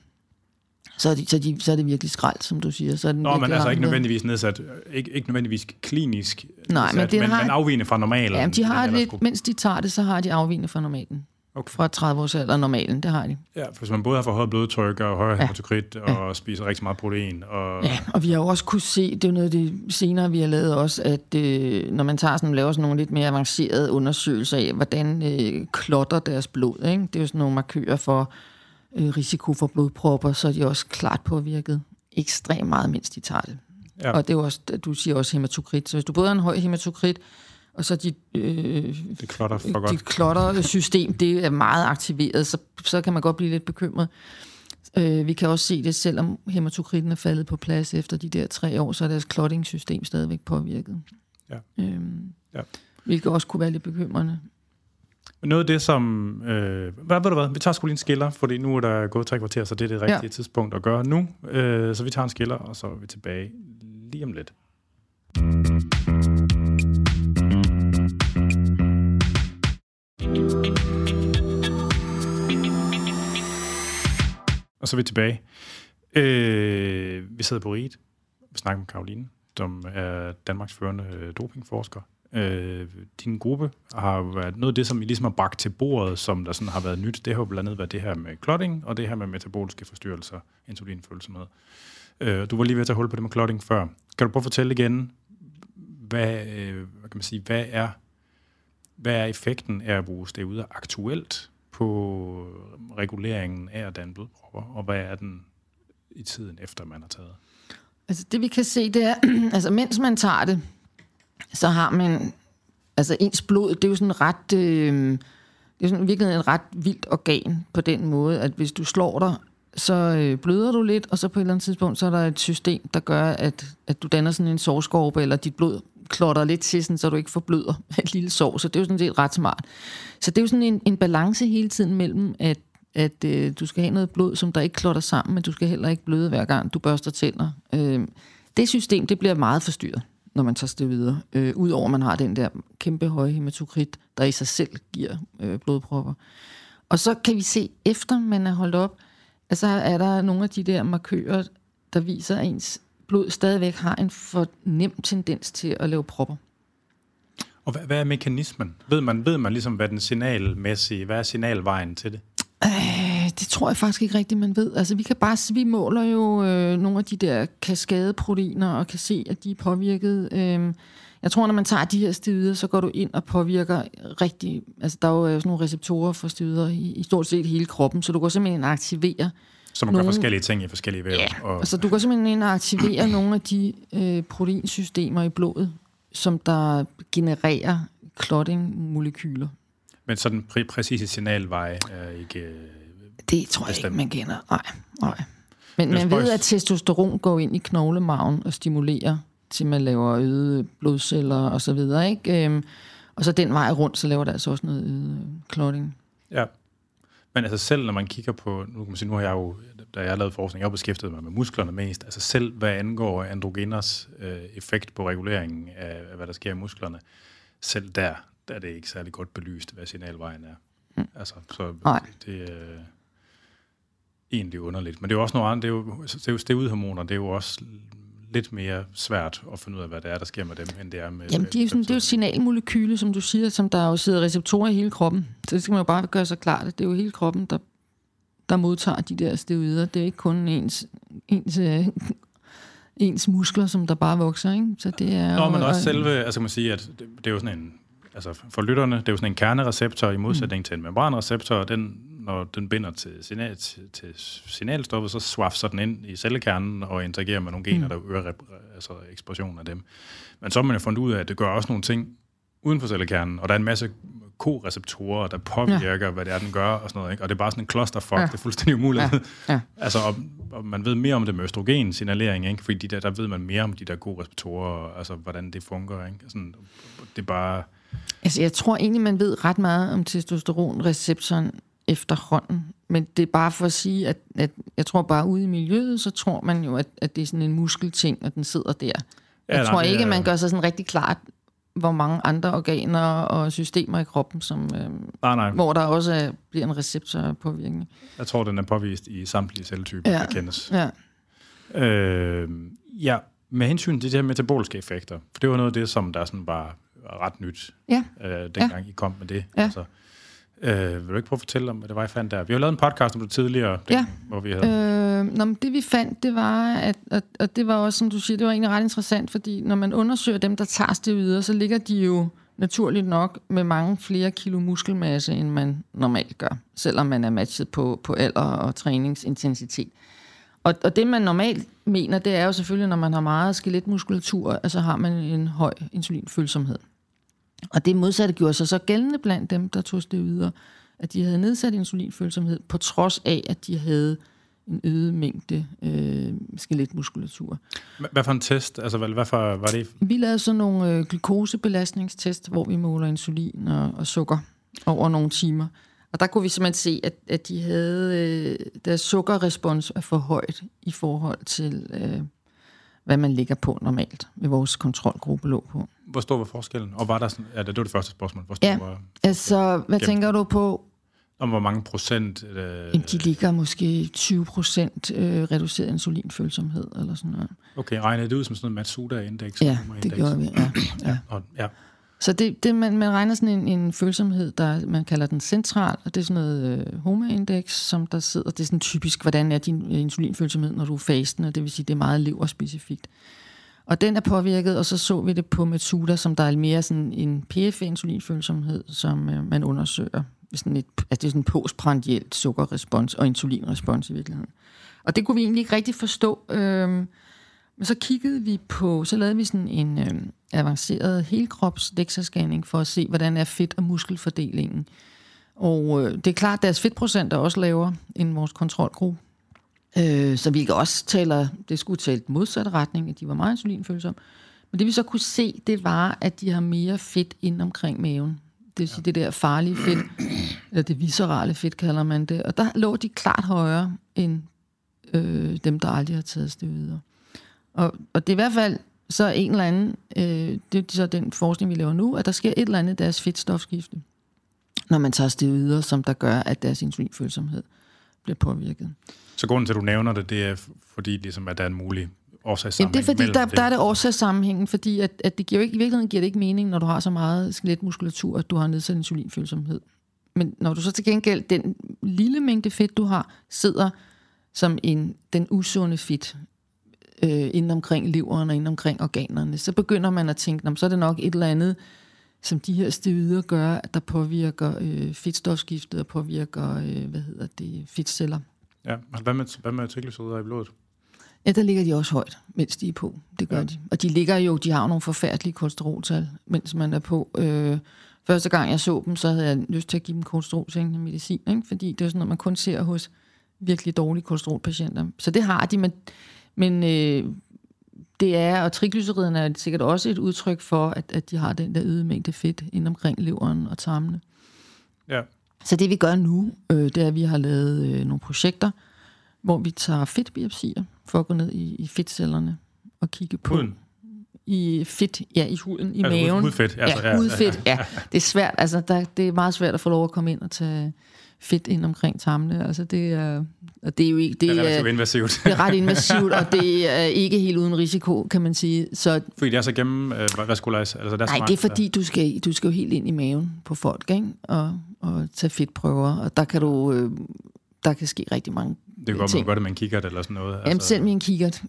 B: så er, de, så, de, så er det virkelig skrald, som du siger. Så er den
A: Nå, men altså ikke nødvendigvis nedsat, ikke, ikke nødvendigvis klinisk
B: Nej,
A: nedsat,
B: men, det
A: men,
B: har,
A: men afvigende fra normalen.
B: Ja, de har lidt, mens de tager det, så har de afvigende fra normalen. Okay. Fra 30 års alder normalen, det har de.
A: Ja, for hvis man både har for højt blodtryk og højere ja. hematokrit og ja. spiser rigtig meget protein. Og...
B: Ja, og vi har jo også kunne se, det er noget af det senere, vi har lavet også, at øh, når man tager sådan, laver sådan nogle lidt mere avancerede undersøgelser af, hvordan øh, klotter deres blod, ikke? det er jo sådan nogle markører for øh, risiko for blodpropper, så er de også klart påvirket ekstremt meget, mens de tager det. Ja. Og det er jo også, du siger også hematokrit. Så hvis du både har en høj hematokrit, og så dit, øh,
A: Det klotter for godt.
B: dit klottersystem, det er meget aktiveret, så, så kan man godt blive lidt bekymret. Øh, vi kan også se det, selvom hematokritten er faldet på plads efter de der tre år, så er deres klottingssystem stadigvæk påvirket.
A: Ja.
B: Øhm,
A: Ja.
B: Hvilket også kunne være lidt bekymrende.
A: Noget af det, som... Øh, hvad ved du hvad? Vi tager sgu lige en skiller, fordi nu er der gået tre kvarter, så det er det rigtige
B: Ja.
A: tidspunkt at gøre nu. Øh, så vi tager en skiller, og så er vi tilbage lige om lidt. Og så er vi tilbage. Øh, vi sidder på RIT. Vi snakker med Karoline, som er Danmarks førende øh, dopingforsker. Øh, din gruppe har været noget af det, som I ligesom har bragt til bordet, som der sådan har været nyt. Det har jo blandt andet været det her med clotting, og det her med metaboliske forstyrrelser, insulinfølsomhed. Øh, du var lige ved at tage hul på det med clotting før. Kan du prøve at fortælle igen, hvad, øh, hvad kan man sige, hvad er, hvad er effekten af at bruge steroider aktuelt på reguleringen af at danne blodpropper, og hvad er den i tiden efter, man har taget?
B: Altså det vi kan se, det er, altså mens man tager det, så har man, altså ens blod, det er jo sådan ret, øh, det er sådan virkelig et ret vildt organ på den måde, at hvis du slår dig, så øh, bløder du lidt, og så på et eller andet tidspunkt, så er der et system, der gør, at, at du danner sådan en sårskorpe, eller dit blod klotter lidt til, sådan, så du ikke forbløder et lille sår. Så det er jo sådan set ret smart. Så det er jo sådan en, en balance hele tiden mellem, at, at øh, du skal have noget blod, som der ikke klotter sammen, men du skal heller ikke bløde hver gang, du børster tænder. Øh, det system, det bliver meget forstyrret, når man tager det videre. Øh, Udover at man har den der kæmpe høje hematokrit, der i sig selv giver øh, blodpropper. Og så kan vi se, efter man er holdt op, at så er der nogle af de der markører, der viser, ens blod stadigvæk har en for nem tendens til at lave propper.
A: Og hvad, hvad er mekanismen? Ved man, ved man ligesom, hvad den signalmæssige, hvad er signalvejen til det?
B: Øh, det tror jeg faktisk ikke rigtigt, man ved. Altså, vi kan bare, vi måler jo øh, nogle af de der kaskadeproteiner og kan se, at de er påvirket. Øh, jeg tror, når man tager de her steroider, så går du ind og påvirker rigtig... Altså, der er jo øh, sådan nogle receptorer for steroider i, i stort set hele kroppen, så du går simpelthen ind og aktiverer
A: Så man gør
B: Nogle-
A: forskellige ting i forskellige væv.
B: Ja,
A: og,
B: altså du går simpelthen ind og aktiverer nogle af de øh, proteinsystemer i blodet, som der genererer clotting-molekyler.
A: men så den præ- præcise signalvej er ikke... øh,
B: Det tror jeg
A: Bestemt.
B: ikke, man kender. Nej, nej. Men man ved, at testosteron går ind i knoglemagen og stimulerer til, man laver øgede blodceller og så videre, ikke? Øhm, og så den vej rundt, så laver der altså også noget øget clotting.
A: Ja. Men altså selv når man kigger på, nu kan man sige, nu har jeg jo, da jeg har lavet forskning, jeg har beskæftiget mig med musklerne mest, altså selv hvad angår androgeners øh, effekt på reguleringen af, af, hvad der sker i musklerne, selv der, der er det ikke særlig godt belyst, hvad signalvejen er. Mm. Altså, så
B: Nej.
A: det er øh, egentlig underligt. Men det er jo også noget andet, det er jo, det er jo steroidhormoner, det er jo også lidt mere svært at finde ud af, hvad det er, der sker med dem, end det er med...
B: Jamen, det er jo, sådan, det er jo et signalmolekyle, som du siger, som der jo sidder receptorer i hele kroppen. Så det skal man jo bare gøre sig klart, at det er jo hele kroppen, der, der modtager de der steroider. Det er ikke kun ens, ens, øh, ens muskler, som der bare vokser, ikke? Så det er
A: Nå,
B: jo,
A: men også
B: og-
A: selve, altså kan man sige, at det, det er jo sådan en, altså for lytterne, det er jo sådan en kernereceptor i modsætning mm. til en membranreceptor, og den, når den binder til, signal, til, til signalstoffet, så swafser den ind i cellekernen og interagerer med nogle gener, mm. der øger altså ekspressionen af dem. Men så har man jo fundet ud af, at det gør også nogle ting uden for cellekernen, og der er en masse koreceptorer, der påvirker, ja. hvad det er, den gør, og sådan noget, ikke? Og det er bare sådan en clusterfuck, ja. Det er fuldstændig umuligt.
B: Ja, ja.
A: Altså, og, og man ved mere om det med østrogen-signalering, ikke? Fordi de der, der ved man mere om de der gode receptorer, og, altså hvordan det fungerer, ikke? Sådan, det er bare...
B: Altså, jeg tror egentlig, man ved ret meget om testosteronreceptoren efterhånden. Men det er bare for at sige, at, at jeg tror bare ude i miljøet, så tror man jo, at, at det er sådan en muskelting, og den sidder der. Jeg
A: nej,
B: tror
A: det
B: ikke,
A: er-
B: man gør sig sådan rigtig klart, hvor mange andre organer og systemer i kroppen, som, øh,
A: Nej, nej.
B: hvor der også er, bliver en receptorpåvirkning.
A: Jeg tror, den er påvist i samtlige celletyper, ja.
B: Ja.
A: der kendes.
B: Ja.
A: Øh, ja, med hensyn til de her metaboliske effekter, for det var noget af det, som der sådan var ret nyt,
B: Ja.
A: øh, dengang I kom med det.
B: Ja.
A: Altså, øh, vil du ikke prøve at fortælle om, hvad det var, I fandt der? Vi har lavet en podcast om det tidligere,
B: Ja.
A: den, hvor vi havde...
B: Øh, nå, men det vi fandt, det var, at, at, at det var også, som du siger, det var egentlig ret interessant, fordi når man undersøger dem, der tager steroider, så ligger de jo naturligt nok med mange flere kilo muskelmasse, end man normalt gør, selvom man er matchet på, på alder og træningsintensitet. Og, og det, man normalt mener, det er jo selvfølgelig, når man har meget skeletmuskulatur, altså har man en høj insulinfølsomhed. Og det modsatte gjorde sig så gældende blandt dem, der tog videre, at de havde nedsat insulinfølsomhed, på trods af, at de havde en øget mængde øh, skeletmuskulatur.
A: Hvad for en test? Altså, hvad, hvad for, var det?
B: Vi lavede sådan nogle øh, glukosebelastningstest, hvor vi måler insulin og, og sukker over nogle timer. Og der kunne vi simpelthen se, at, at de havde, øh, deres sukkerrespons er for højt i forhold til, øh, hvad man ligger på normalt, med vores kontrolgruppe lå på.
A: Hvor stor var forskellen? Og var der sådan, ja, det var det første spørgsmål. Hvor stor
B: ja,
A: var,
B: altså, hvad gennem, tænker du på?
A: Om hvor mange procent?
B: Øh, de ligger måske 20 procent øh, reduceret insulinfølsomhed, eller sådan noget.
A: Okay, regnede det ud som sådan noget Matsuda-indeks?
B: Ja, det gjorde vi, ja. ja. ja. ja. Så det, det man, man regner sådan en, en følsomhed, der man kalder den central, og det er sådan noget øh, HOMA-indeks, som der sidder, det er sådan typisk, hvordan er din insulinfølsomhed, når du er fasten, og det vil sige, det er meget leverspecifikt. Og den er påvirket, og så så vi det på metoder, som der er mere sådan en PF-insulinfølsomhed, som øh, man undersøger. Sådan et, altså det er sådan en postprandielt sukkerrespons og insulinrespons i virkeligheden. Og det kunne vi egentlig ikke rigtig forstå. Øh, men så kiggede vi på, så lavede vi sådan en øh, avanceret helkrops for at se, hvordan er fedt- og muskelfordelingen. Og øh, det er klart, at deres fedtprocent er også lavere end vores kontrolgruppe. Øh, så vi også taler, det skulle tale modsatte retning, at de var meget insulinfølsomme. Men det vi så kunne se, det var, at de har mere fedt ind omkring maven. Det vil sige, ja. det der farlige fedt, eller det viscerale fedt kalder man det. Og der lå de klart højere end øh, dem, der aldrig har taget videre. Og, og det er i hvert fald så en eller anden, øh, det er så den forskning, vi laver nu, at der sker et eller andet i deres fedtstofskifte, når man tager videre, som der gør, at deres insulinfølsomhed bliver påvirket.
A: Så grunden til, at du nævner det, det er fordi, ligesom, at der er en mulig årsagssammenhæng
B: Jamen, det er fordi, der, der er det årsagssammenhængen, fordi at, at det giver jo ikke, i virkeligheden giver det ikke mening, når du har så meget skeletmuskulatur, at du har nedsat insulinfølsomhed. Men når du så til gengæld, den lille mængde fedt, du har, sidder som en, den usunde fedt, øh, inden omkring leveren og inden omkring organerne, så begynder man at tænke, så er det nok et eller andet, som de her stevider gør, at der påvirker øh, fedtstofskiftet og påvirker, øh, hvad hedder det, fedtceller.
A: Ja, hvad med, hvad med triglycerider i blodet?
B: Ja, der ligger de også højt, mens de er på. Det gør ja. de. Og de ligger jo, de har nogle forfærdelige kolesteroltal, mens man er på. Øh, første gang jeg så dem, så havde jeg lyst til at give dem kolesterolsænkende medicin, ikke? fordi det er sådan noget, man kun ser hos virkelig dårlige kolesterolpatienter. Så det har de, men men øh, det er, og triglyceriderne er sikkert også et udtryk for, at, at de har den der øgede mængde fedt ind omkring leveren og tarmene.
A: Ja.
B: Så det vi gør nu, øh, det er, at vi har lavet øh, nogle projekter, hvor vi tager fedtbiopsier for at gå ned i, i fedtcellerne og kigge på...
A: Huden?
B: I fedt, ja, i huden, i
A: altså,
B: maven.
A: Hudfedt.
B: Altså, ja, hudfedt, ja. Det er svært, altså, der, det er meget svært at få lov at komme ind og tage fedt ind omkring tarmene. Altså det er, og det er jo ikke...
A: Det, det er ret invasivt.
B: det er ret invasivt, og det er ikke helt uden risiko, kan man sige. Så,
A: fordi det er så gennem øh, vaskulæs? Altså,
B: nej, det er fordi, du skal, du skal jo helt ind i maven på folk, ikke? Og, og tage fedtprøver, og der kan du... Øh, der kan ske rigtig mange
A: Det kan godt, man gøre det med en kikkert eller sådan noget.
B: Jamen altså. selv med en kikkert,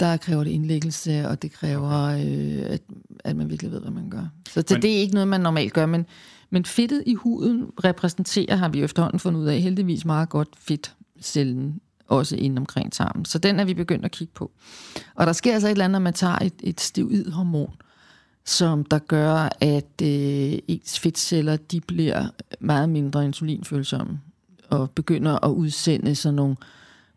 B: der kræver det indlæggelse, og det kræver, okay. øh, at, at man virkelig ved, hvad man gør. Så, så men, det er ikke noget, man normalt gør, men men fedtet i huden repræsenterer, har vi efterhånden fundet ud af, heldigvis meget godt fedtcellen, også inden omkring tarmen. Så den er vi begyndt at kigge på. Og der sker altså et eller andet, når man tager et, et steroidhormon, som der gør, at øh, ens fedtceller de bliver meget mindre insulinfølsomme og begynder at udsende sådan nogle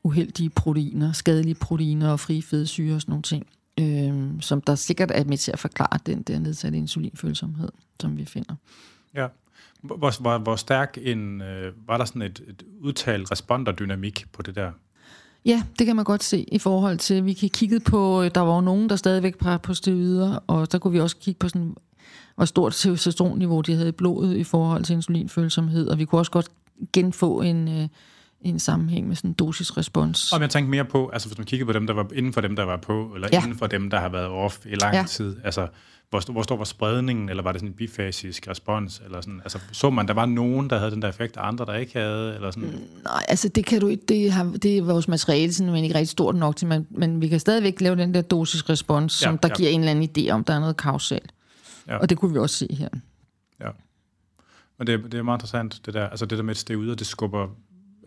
B: uheldige proteiner, skadelige proteiner og frie fedtsyre og sådan nogle ting, øh, som der sikkert er med til at forklare den der nedsatte insulinfølsomhed, som vi finder.
A: Ja. Hvor, hvor, hvor stærk en, øh, var der sådan et, et udtalt responderdynamik på det der?
B: Ja, det kan man godt se i forhold til, vi kan kigge på, øh, der var jo nogen, der stadigvæk par på steroider, og der kunne vi også kigge på sådan, hvor stort testosteronniveau de havde i blodet i forhold til insulinfølsomhed, og vi kunne også godt genfå en, øh, en sammenhæng med sådan en dosisrespons.
A: Og jeg tænkte mere på, altså hvis man kigger på dem, der var inden for dem, der var på, eller ja. inden for dem, der har været off i lang ja. tid, altså hvor, hvor stor var spredningen, eller var det sådan en bifasisk respons? Eller sådan, altså, så man, der var nogen, der havde den der effekt, og andre, der ikke havde? Eller sådan?
B: Mm, nej, altså det kan du ikke, det, har, det er vores materiale, sådan, men ikke rigtig stort nok til, men, men vi kan stadigvæk lave den der dosis respons, ja, som der ja. giver en eller anden idé om, der er noget kausalt. Ja. Og det kunne vi også se her.
A: Ja. Men det, det er meget interessant, det der, altså det der med, at det ud, og det skubber,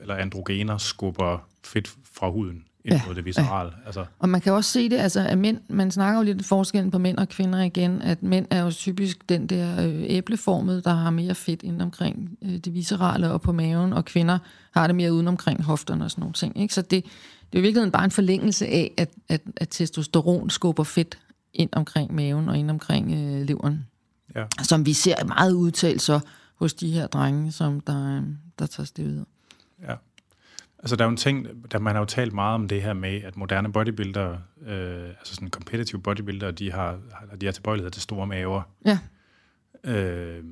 A: eller androgener skubber fedt fra huden ind
B: Ja,
A: mod det viscerale. Altså,
B: Og man kan også se det, altså at mænd, man snakker jo lidt forskellen på mænd og kvinder igen, at mænd er jo typisk den der øh, æbleformede, der har mere fedt ind omkring øh, det viscerale og på maven, og kvinder har det mere uden omkring hofterne og sådan nogle ting. Ikke? Så det, det er jo i virkeligheden bare en forlængelse af, at, at, at testosteron skubber fedt ind omkring maven og ind omkring øh, leveren,
A: ja.
B: som vi ser meget udtalt så hos de her drenge, som der, øh, der tager steroider.
A: Ja. Altså, der er jo en ting, der man har jo talt meget om det her med, at moderne bodybuildere, øh, altså sådan competitive bodybuildere, de har, de har tilbøjelighed til store maver.
B: Ja,
A: Øh,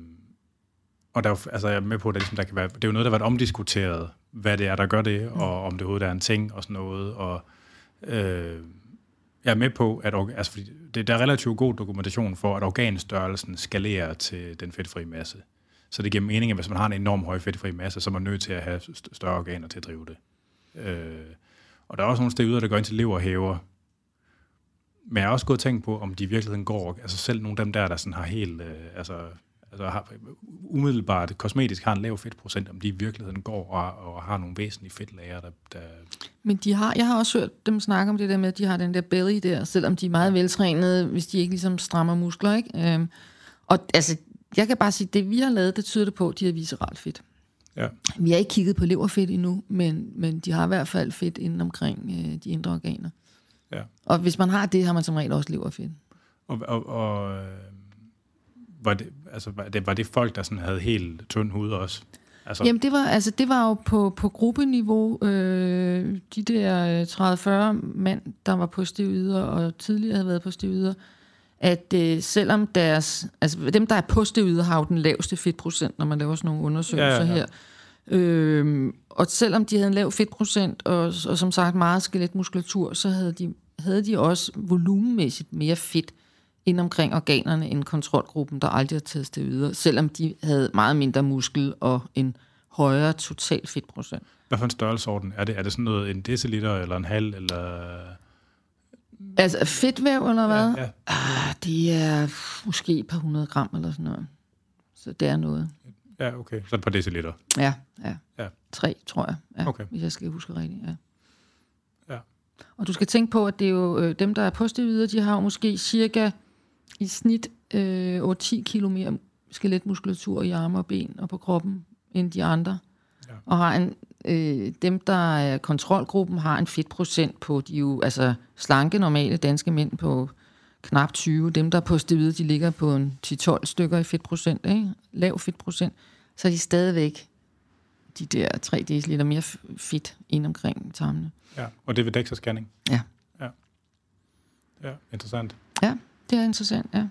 A: og der er jo, altså, jeg er med på, at det, ligesom, der kan være, det er jo noget, der har været omdiskuteret, hvad det er, der gør det, og om det overhovedet er en ting og sådan noget. Og, øh, jeg er med på, at altså, fordi det, der er relativt god dokumentation for, at organstørrelsen skalerer til den fedtfri masse. Så det giver mening, at hvis man har en enorm høj fedtfri masse, så er man nødt til at have større organer til at drive det. Øh, og der er også nogle steder, der går ind til leverhæver. Men jeg har også gået og tænkt på, om de i virkeligheden går, altså selv nogle af dem der, der sådan har helt, øh, altså, altså har, umiddelbart kosmetisk har en lav fedtprocent, om de i virkeligheden går og, og har nogle væsentlige fedtlager, der, der
B: Men de har, jeg har også hørt dem snakke om det der med, at de har den der belly der, selvom de er meget veltrænede, hvis de ikke ligesom strammer muskler, ikke? Øhm, og altså, jeg kan bare sige, det vi har lavet, det tyder det på, at de har visceralt fedt.
A: ja,
B: Vi har ikke kigget på leverfedt endnu, men, men de har i hvert fald fedt inden omkring øh, de indre organer.
A: ja.
B: Og hvis man har det, har man som regel også leverfedt.
A: Og, og, og øh, var, det, altså, var, det, var det folk, der sådan havde helt tynd hud også? Altså,
B: Jamen det var, altså, det var jo på, på gruppeniveau, øh, de der øh, 30-40 mænd, der var på steroider og tidligere havde været på steroider, at øh, selvom deres, altså dem, der er på steroider, har jo den laveste fedtprocent, når man laver sådan nogle undersøgelser
A: Ja, ja, ja.
B: her. Øh, og selvom de havde en lav fedtprocent, og, og som sagt meget skeletmuskulatur, så havde de, havde de også volumenmæssigt mere fedt ind omkring organerne end kontrolgruppen, der aldrig har taget steroider, selvom de havde meget mindre muskel og en højere total fedtprocent.
A: Hvad for en størrelsesorden? Er det, er det sådan noget en deciliter eller en halv? Eller,
B: Altså fedtvæv eller hvad?
A: Ja, ja.
B: Det er måske et par hundrede gram eller sådan noget. Så det er noget.
A: ja, okay. Så et par deciliter.
B: Ja, ja.
A: Ja.
B: Tre, tror jeg. Ja,
A: Okay.
B: Hvis jeg skal huske rigtigt, ja.
A: Ja.
B: Og du skal tænke på, at det er jo øh, dem, der er på steroider, de har jo måske cirka i snit øh, 8-10 kilo mere skeletmuskulatur i arme og ben og på kroppen end de andre.
A: Ja.
B: Og har en, øh, dem, der er kontrolgruppen, har en fedtprocent på, de er jo altså slanke, normale danske mænd på knap 20. Dem, der er på steroider, de ligger på en 10-12 stykker i fedtprocent, ikke? lav fedtprocent. Så er de stadigvæk de der 3 dl mere fedt ind omkring tarmene.
A: Ja, og det er ved DEXA-scanning.
B: Ja.
A: Ja, interessant.
B: Ja, det er interessant, ja.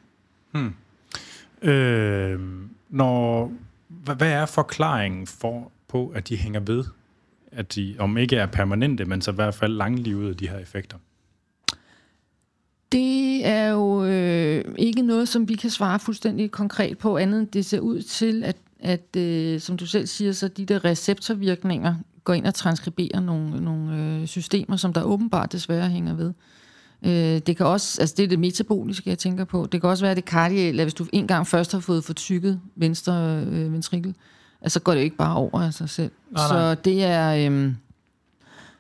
A: Øh, når, hvad, hvad er forklaringen for, på, at de hænger ved? At de, om ikke er permanente, men så i hvert fald langlivede, de her effekter.
B: Det er jo øh, ikke noget, som vi kan svare fuldstændig konkret på, andet end det ser ud til, at, at øh, som du selv siger, så de der receptorvirkninger går ind og transkriberer nogle, nogle øh, systemer, som der åbenbart desværre hænger ved. Øh, det kan også, altså det er det metaboliske, jeg tænker på. Det kan også være det kardiale, hvis du en gang først har fået fortykket venstre øh, ventrikel, altså går det jo ikke bare over af sig selv.
A: Nej,
B: så
A: nej.
B: det er... Øh,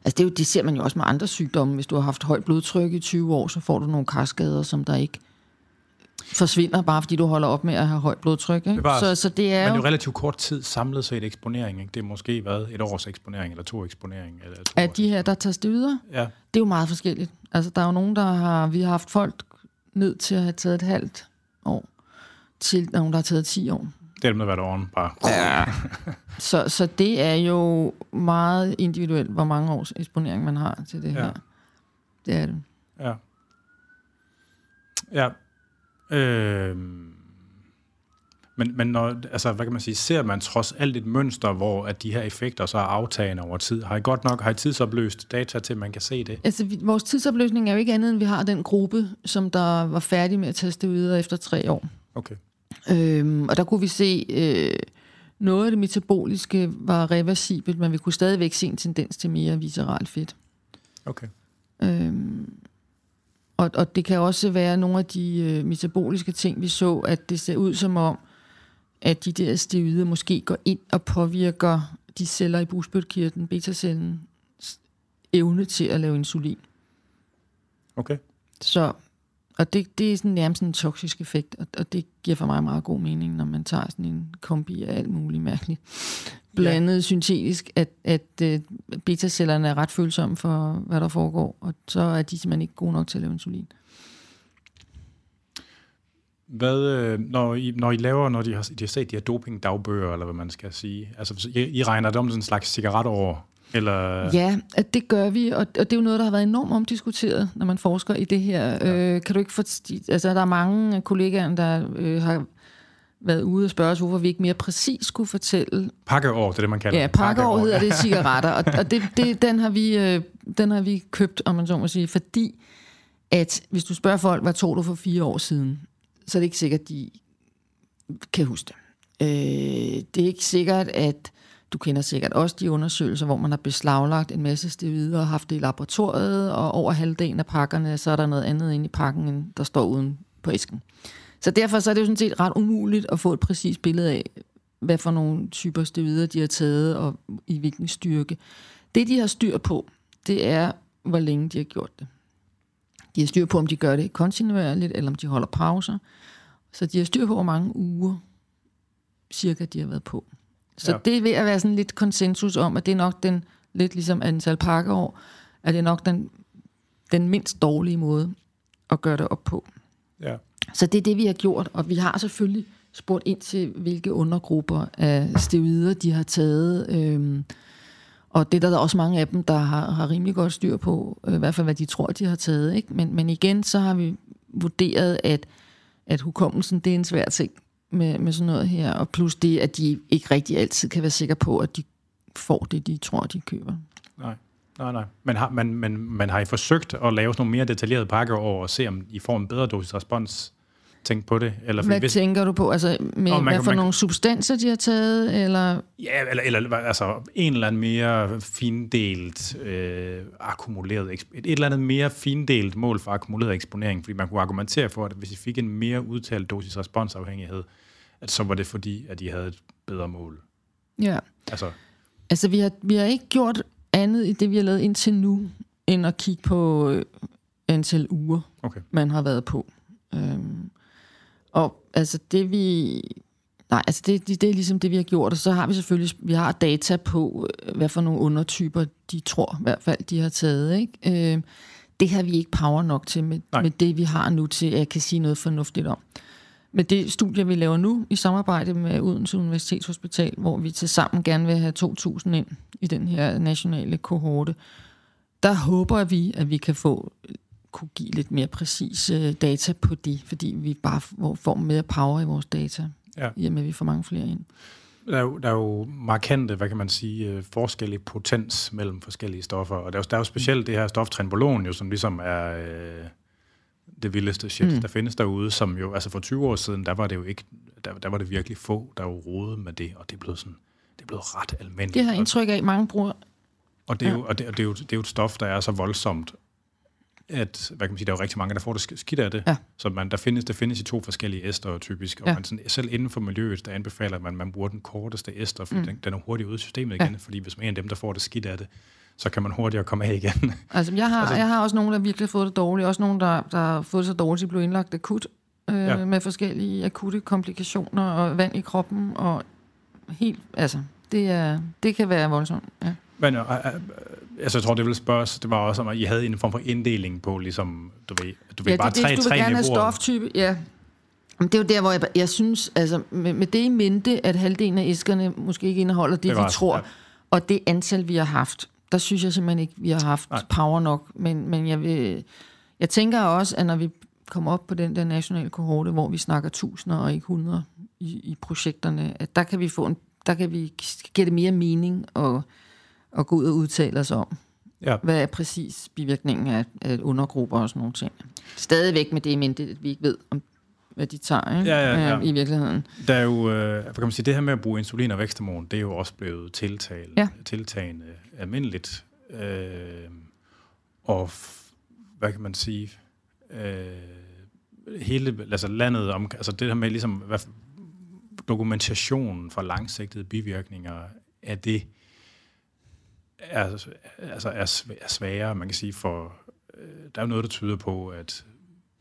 B: Altså det, er jo, det ser man jo også med andre sygdomme. Hvis du har haft højt blodtryk i 20 år, så får du nogle karskader, som der ikke forsvinder, bare fordi du holder op med at have højt blodtryk. Ikke?
A: Bevares.
B: Så, så det er
A: Men det
B: jo,
A: jo relativt kort tid samlet set eksponering. Ikke? Det er måske været et års eksponering, eller to eksponering. Eller to års
B: de her, der tager steroider,
A: Ja,
B: det er jo meget forskelligt. Altså der er jo nogen, der har, vi har haft folk ned til at have taget et halvt år, til nogen, der har taget 10 år.
A: Det dem, der har været oven bare.
B: Ja. Så, så det er jo meget individuelt, hvor mange års eksponering man har til det
A: Ja.
B: her. Det er det.
A: Ja. Ja. Øh, men, men når, altså, hvad kan man sige, ser man trods alt et mønster, hvor at de her effekter så er aftagende over tid? Har I godt nok, har I tidsopløst data til, at man kan se det?
B: Altså, vi, vores tidsopløsning er jo ikke andet, end vi har den gruppe, som der var færdig med at teste ud efter tre år.
A: Okay.
B: Øhm, og der kunne vi se, øh, noget af det metaboliske var reversibelt, men vi kunne stadigvæk se en tendens til mere visceralt fedt.
A: Okay.
B: Øhm, og, og det kan også være nogle af de øh, metaboliske ting, vi så, at det ser ud som om, at de der steroider måske går ind og påvirker de celler i bugspytkirtlen, betacellen, evne til at lave insulin.
A: Okay.
B: Så, og det, det er sådan nærmest en toksisk effekt, og, og det giver for mig meget god mening, når man tager sådan en kombi af alt muligt mærkeligt. Blandet ja. syntetisk, at, at uh, betacellerne er ret følsomme for, hvad der foregår, og så er de simpelthen ikke gode nok til at lave insulin.
A: Hvad, øh, når, I, når I laver, når de har, de har set de her dopingdagbøger, eller hvad man skal sige, altså I, I regner det om sådan en slags cigaretår, eller?
B: Ja, at det gør vi, og, og det er jo noget, der har været enormt omdiskuteret, når man forsker i det her. Ja. Øh, kan du ikke forstå, altså der er mange kollegaer, der øh, har været ude og spørge os, hvorfor vi ikke mere præcis kunne fortælle.
A: Pakkeår, det er det, man kalder
B: Ja, pakkeår, pakkeår hedder det cigaretter, og, og det, det, den, har vi, øh, den har vi købt, om man så må sige, fordi at hvis du spørger folk, hvad tog du for fire år siden, så er det ikke sikkert, de kan huske det. Øh, det er ikke sikkert, at du kender sikkert også de undersøgelser, hvor man har beslaglagt en masse stevider og haft det i laboratoriet, og over halvdelen af pakkerne, så er der noget andet inde i pakken, end der står uden på æsken. Så derfor så er det jo sådan set ret umuligt at få et præcist billede af, hvad for nogle typer stevider de har taget, og i hvilken styrke. Det, de har styr på, det er, hvor længe de har gjort det. De har styr på, om de gør det kontinuerligt, eller om de holder pauser. Så de har styr på, hvor mange uger cirka de har været på. Så ja. det er ved at være sådan lidt konsensus om, at det er nok den, lidt ligesom antal pakkeår, at det er nok den, den mindst dårlige måde at gøre det op på.
A: Ja.
B: Så det er det, vi har gjort, og vi har selvfølgelig spurgt ind til, hvilke undergrupper af steroider de har taget. Øhm, og det er der også mange af dem, der har, har rimelig godt styr på, øh, i hvert fald hvad de tror, de har taget. Ikke? Men, men igen, så har vi vurderet, at, at hukommelsen, det er en svær ting med, med sådan noget her. Og plus det, at de ikke rigtig altid kan være sikre på, at de får det, de tror, de køber.
A: Nej. Nej, nej. Men har, man, man, man har I forsøgt at lave sådan nogle mere detaljerede pakker over og se, om I får en bedre dosis respons tænkt på det?
B: Eller hvad hvis, tænker du på? Altså, med, man, hvad for man, nogle substanser, de har taget? Eller?
A: Ja, eller, eller altså, en eller anden mere findelt øh, akkumuleret, et, et eller andet mere findelt mål for akkumuleret eksponering, fordi man kunne argumentere for, at hvis I fik en mere udtalt dosis responsafhængighed, at så var det fordi, at I havde et bedre mål.
B: Ja. Altså, altså vi, har, vi har ikke gjort andet i det, vi har lavet indtil nu, end at kigge på øh, antal uger, okay. man har været på. Øhm, og altså det vi... Nej, altså det, det, det er ligesom det, vi har gjort, og så har vi selvfølgelig vi har data på, øh, hvad for nogle undertyper de tror, i hvert fald de har taget. Ikke? Øh, det har vi ikke power nok til med, med det, vi har nu til, at jeg kan sige noget fornuftigt om. Med det studie, vi laver nu i samarbejde med Odense Universitetshospital, hvor vi til sammen gerne vil have 2.000 ind i den her nationale kohorte, der håber vi, at vi kan få kunne give lidt mere præcis øh, data på det, fordi vi bare får mere power i vores data, ja. i og med, at vi får mange flere ind.
A: Der er, jo, der er jo markante, hvad kan man sige, øh, forskellige potens mellem forskellige stoffer, og der er jo, der er jo specielt det her stof trenbolon, jo, som ligesom er øh, det vildeste shit, mm. der findes derude, som jo, altså for 20 år siden, der var det jo ikke, der, der var det virkelig få, der jo rode med det, og det er blevet sådan, det er blevet ret almindeligt.
B: Det har indtryk af, mange bruger.
A: Og det er, ja. jo, og det, og det, er jo, det er jo et stof, der er så voldsomt, at hvad kan man sige, der er jo rigtig mange, der får det skidt af det. Ja. Så man, der, findes, der findes i to forskellige ester typisk, og ja. man sådan, selv inden for miljøet, der anbefaler man, at man bruger den korteste ester, fordi mm. den, den er hurtigt ude i systemet igen, ja. fordi hvis man er en af dem, der får det skidt af det, så kan man hurtigere komme af igen.
B: Altså, jeg har, altså, jeg har også nogen, der virkelig har fået det dårligt, også nogen, der, der har fået det så dårligt, at de blev indlagt akut, øh, ja. med forskellige akutte komplikationer og vand i kroppen, og helt, altså, det, er, det kan være voldsomt, ja.
A: Men øh, øh, altså, jeg tror, det ville spørges, det var også om, at I havde en form for inddeling på, ligesom, du ved, du ved
B: ja,
A: bare
B: det,
A: tre,
B: det, du
A: tre
B: vil gerne have stoftype, ja. Det er jo der, hvor jeg, jeg synes, altså med, med det i mente, at halvdelen af æskerne måske ikke indeholder det, det vi tror, ja. og det antal, vi har haft, der synes jeg simpelthen ikke, vi har haft Nej. power nok. Men, men jeg, vil, jeg tænker også, at når vi kommer op på den der nationale kohorte, hvor vi snakker tusinder og ikke hundrede i, i projekterne, at der kan vi få en, der kan vi give det mere mening og at gå ud og udtale os om. Ja. Hvad er præcis bivirkningen af, af undergrupper og sådan nogle ting. Stadigvæk med det i mente, at vi ikke ved, om hvad de tager ikke? Ja, ja, ja. i virkeligheden.
A: Der er jo, øh, kan man sige, det her med at bruge insulin og væksthormon, det er jo også blevet tiltale, ja. tiltagende almindeligt. Øh, og hvad kan man sige, øh, hele altså landet om, altså det her med ligesom, hvad, dokumentation for langsigtede bivirkninger, er det er, altså er, er sværere, man kan sige, for øh, der er jo noget, der tyder på, at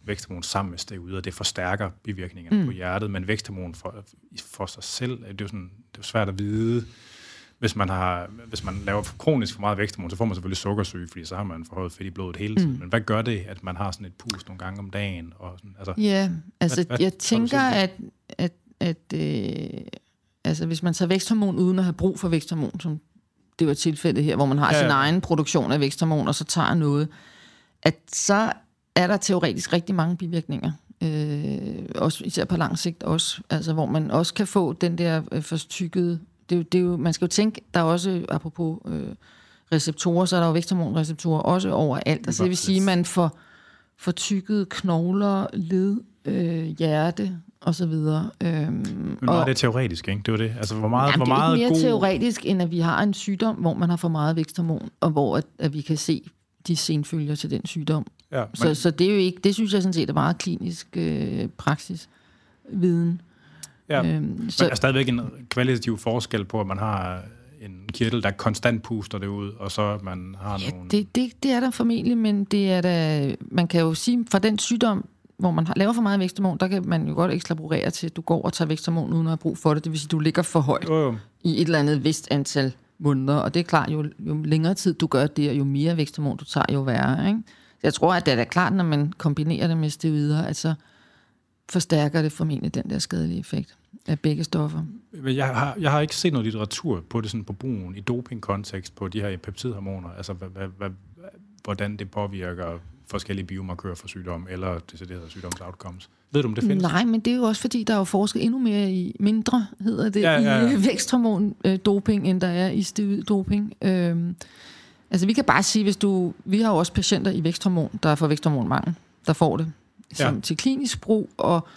A: væksthormon sammen med steroider, det forstærker bivirkningerne mm. på hjertet, men væksthormon for, for sig selv, det er jo, sådan, det er svært at vide. Hvis man, har, hvis man laver for kronisk for meget væksthormon, så får man selvfølgelig sukkersyge, fordi så har man forhøjet fedt i blodet hele tiden. Mm. Men hvad gør det, at man har sådan et pus nogle gange om dagen? Og sådan,
B: altså, ja, altså hvad, hvad, jeg tænker, at, at, at øh, altså, hvis man tager væksthormon uden at have brug for væksthormon, som det var tilfældet her, hvor man har ja, sin egen produktion af væksthormon, og så tager noget, at så er der teoretisk rigtig mange bivirkninger. Øh, også især på lang sigt også, altså hvor man også kan få den der øh, forstykkede, det, det er jo, man skal jo tænke, der er også, apropos øh, receptorer, så er der jo væksthormonreceptorer også overalt. Altså det vil sige, at man får fortykket knogler, led, øh, hjerte, og så videre. Øhm,
A: Men meget og, det er teoretisk, ikke? Det var det. Altså, hvor meget, jamen, hvor
B: meget
A: det
B: er ikke mere god... teoretisk, end at vi har en sygdom, hvor man har for meget væksthormon, og hvor at, at vi kan se de senfølger til den sygdom. Ja, men... så, så det er jo ikke, det synes jeg sådan set er meget klinisk øh, praksis viden.
A: Ja, øhm, så, der er stadigvæk en kvalitativ forskel på, at man har en kirtel, der konstant puster det ud, og så man har ja, nogle...
B: Det, det, det er der formentlig, men det er da, man kan jo sige, fra den sygdom, hvor man laver for meget væksthormon, der kan man jo godt ekslaborere til, at du går og tager væksthormon uden at have brug for det. Det vil sige, at du ligger for højt jo, jo. i et eller andet vist antal måneder. Og det er klart, jo, jo længere tid du gør det, og jo mere væksthormon du tager, jo værre. Ikke? Så jeg tror, at det er klart, når man kombinerer det med steroider, at så forstærker det formentlig den der skadelige effekt af begge stoffer.
A: Jeg har, jeg har ikke set noget litteratur på det sådan på brugen i doping-kontekst på de her peptidhormoner, altså hvad, hvad, hvad, hvordan det påvirker forskellige biomarkører for sygdom, eller deciderede sygdomsoutcomes. Ved du, om det findes?
B: Nej, men det er jo også, fordi der er jo forsket endnu mere i, mindre hedder det, ja, ja, ja. i væksthormon-doping, end der er i doping. Øhm, altså vi kan bare sige, hvis du, vi har jo også patienter i væksthormon, der får væksthormonmangel, der får det som ja. til klinisk brug, og,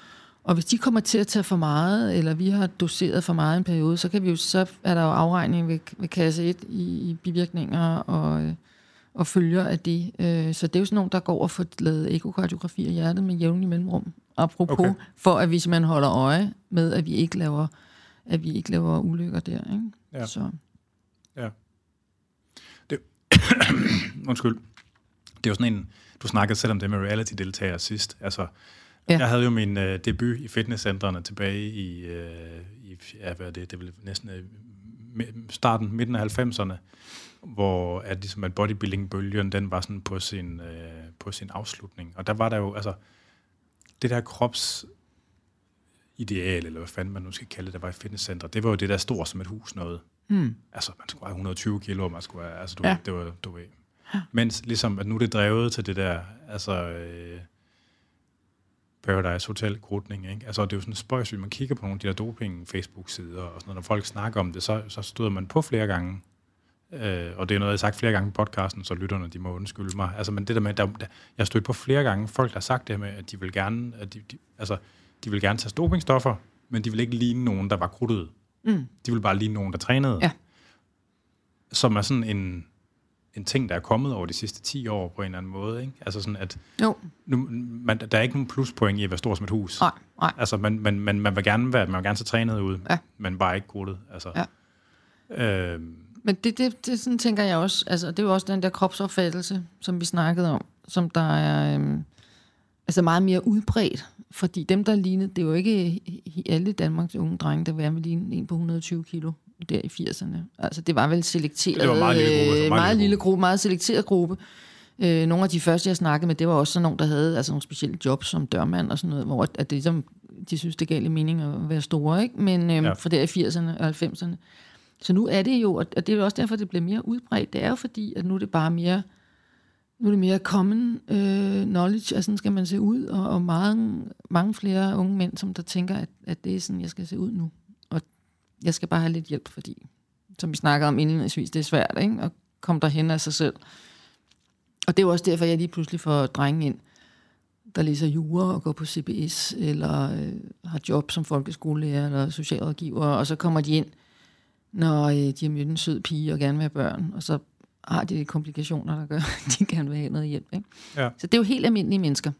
B: og hvis de kommer til at tage for meget, eller vi har doseret for meget en periode, så, kan vi jo, så er der jo afregning ved, ved kasse 1 i, i bivirkninger og, og følger af det. Øh, så det er jo sådan nogle, der går og får lavet ekokardiografi af hjertet med jævnlig mellemrum. Apropos, okay. for at vi simpelthen holder øje med, at vi ikke laver, at vi ikke laver ulykker der. Ikke? Ja. Så.
A: Ja. Det, undskyld. Det er jo sådan en, du snakkede selv om det med reality-deltagere sidst. Altså, ja. Jeg havde jo min uh, debut i fitnesscentrene tilbage i, uh, i ja, hvad er det, det er næsten uh, starten, midten af 90'erne, hvor at, ligesom, at bodybuilding-bølgen, den var sådan på sin, uh, på sin afslutning. Og der var der jo, altså, det der krops ideal, eller hvad fanden man nu skal kalde det, der var i fitnesscenter, det var jo det der stort som et hus noget. Mm. Altså, man skulle have 120 kilo, man skulle have, altså, du, ja. det var, du ved, Ja. Mens ligesom, at nu er det drevet til det der, altså øh, Paradise Hotel grutning, ikke? Altså det er jo sådan spøjs, man kigger på nogle af de der doping Facebook-sider, og sådan noget, når folk snakker om det, så, så støder man på flere gange. Øh, og det er noget, jeg har sagt flere gange i podcasten, så lytterne, de må undskylde mig. Altså, men det der med, der, der, jeg har stødt på flere gange folk, der har sagt det her med, at de vil gerne, at de, de, altså, de vil gerne tage dopingstoffer, men de vil ikke ligne nogen, der var krudtet. Mm. De vil bare ligne nogen, der trænede. Ja. Som er sådan en, en ting, der er kommet over de sidste 10 år på en eller anden måde. Ikke? Altså sådan, at jo. Nu, man, der er ikke nogen pluspoint i at være stor som et hus.
B: Nej, nej.
A: Altså, man, man, man, man vil gerne være, man vil gerne se trænet ud, ja. men bare ikke krudtet. Altså,
B: ja. øh, men det, det, det sådan tænker jeg også, altså det er jo også den der kropsopfattelse, som vi snakkede om, som der er øhm, altså meget mere udbredt. Fordi dem, der lignede, det er jo ikke alle Danmarks unge drenge, der vil ligne en på 120 kilo der i 80'erne. Altså, det var vel selekteret.
A: Det var meget lille gruppe.
B: Meget, meget lille gruppe, meget selekteret gruppe. Øh, nogle af de første, jeg snakkede med, det var også sådan nogle, der havde altså nogle specielle jobs som dørmand og sådan noget, hvor at det, ligesom, de synes, det gav lidt mening at være store, ikke? Men øh, ja. for der i 80'erne og 90'erne. Så nu er det jo, og det er jo også derfor, det bliver mere udbredt. Det er jo fordi, at nu er det bare mere, nu er det mere common øh, knowledge, at sådan skal man se ud, og, og mange, mange flere unge mænd, som der tænker, at, at det er sådan, jeg skal se ud nu Og jeg skal bare have lidt hjælp, fordi, som vi snakkede om indledningsvis, det er svært ikke? at komme derhen af sig selv. Og det er jo også derfor, jeg lige pludselig får drenge ind, der læser jura og går på CBS, eller øh, har job som folkeskolelærer eller socialrådgiver, og så kommer de ind, når øh, de har mødt en sød pige og gerne vil have børn, og så har de komplikationer, der gør, at de gerne vil have noget hjælp. Ikke? Ja. Så det er jo helt almindelige mennesker,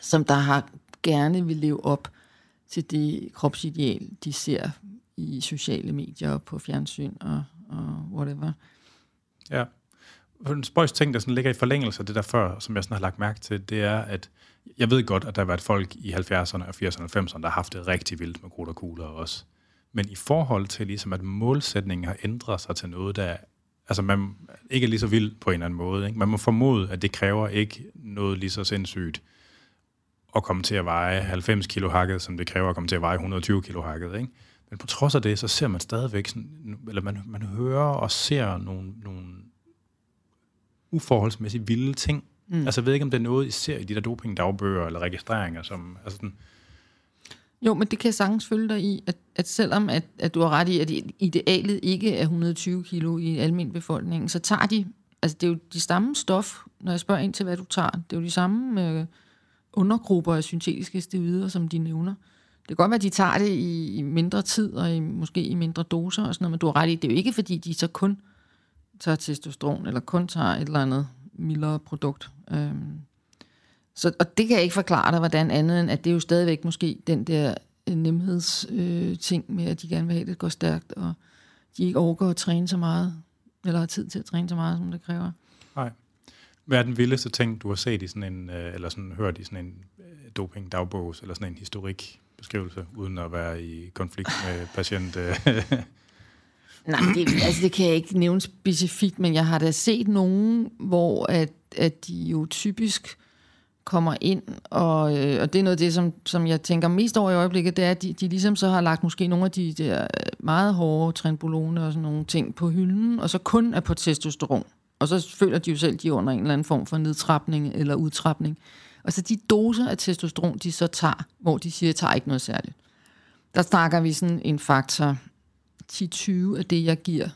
B: som der har gerne vil leve op til det kropsideal, de ser i sociale medier og på fjernsyn og, og whatever.
A: Ja. En spøjs ting, der sådan ligger i forlængelse af det der før, som jeg sådan har lagt mærke til, det er, at jeg ved godt, at der har været folk i 70'erne og 80'erne og 90'erne, der har haft det rigtig vildt med krudt og kugler også. Men i forhold til ligesom, at målsætningen har ændret sig til noget, der altså man ikke er lige så vild på en eller anden måde. Ikke? Man må formode, at det kræver ikke noget lige så sindssygt at komme til at veje 90 kilo hakket, som det kræver at komme til at veje 120 kilo hakket. Ikke? Men på trods af det, så ser man stadigvæk, sådan, eller man, man hører og ser nogle, nogle uforholdsmæssigt vilde ting. Mm. Altså jeg ved ikke, om det er noget, I ser i de der dopingdagbøger eller registreringer, som, altså sådan,
B: jo, men det kan jeg sagtens følge dig i, at, at selvom at, at du har ret i, at idealet ikke er 120 kilo i almindelig befolkning, så tager de, altså det er jo de samme stof, når jeg spørger ind til, hvad du tager, det er jo de samme øh, undergrupper af syntetiske steroider, som de nævner. Det kan godt være, at de tager det i, i mindre tid, og i, måske i mindre doser og sådan noget, men du har ret i, det er jo ikke, fordi de så kun tager testosteron, eller kun tager et eller andet mildere produkt. Øhm, så, og det kan jeg ikke forklare dig, hvordan andet end, at det er jo stadigvæk måske den der øh, nemhedsting øh, ting med, at de gerne vil have, at det går stærkt, og de ikke overgår at træne så meget, eller har tid til at træne så meget, som det kræver.
A: Nej. Hvad er den vildeste ting, du har set i sådan en, øh, eller sådan hørt i sådan en doping-dagbog, eller sådan en historik beskrivelse, uden at være i konflikt med patient?
B: Nej, det, altså det kan jeg ikke nævne specifikt, men jeg har da set nogen, hvor at, at de jo typisk kommer ind, og, øh, og det er noget af det, som, som jeg tænker mest over i øjeblikket, det er, at de, de ligesom så har lagt måske nogle af de der meget hårde trenbolone og sådan nogle ting på hylden, og så kun er på testosteron. Og så føler de jo selv, de er under en eller anden form for nedtrapning eller udtrapning. Og så de doser af testosteron, de så tager, hvor de siger, at tager ikke noget særligt. Der snakker vi sådan en faktor 10-20 af det, jeg giver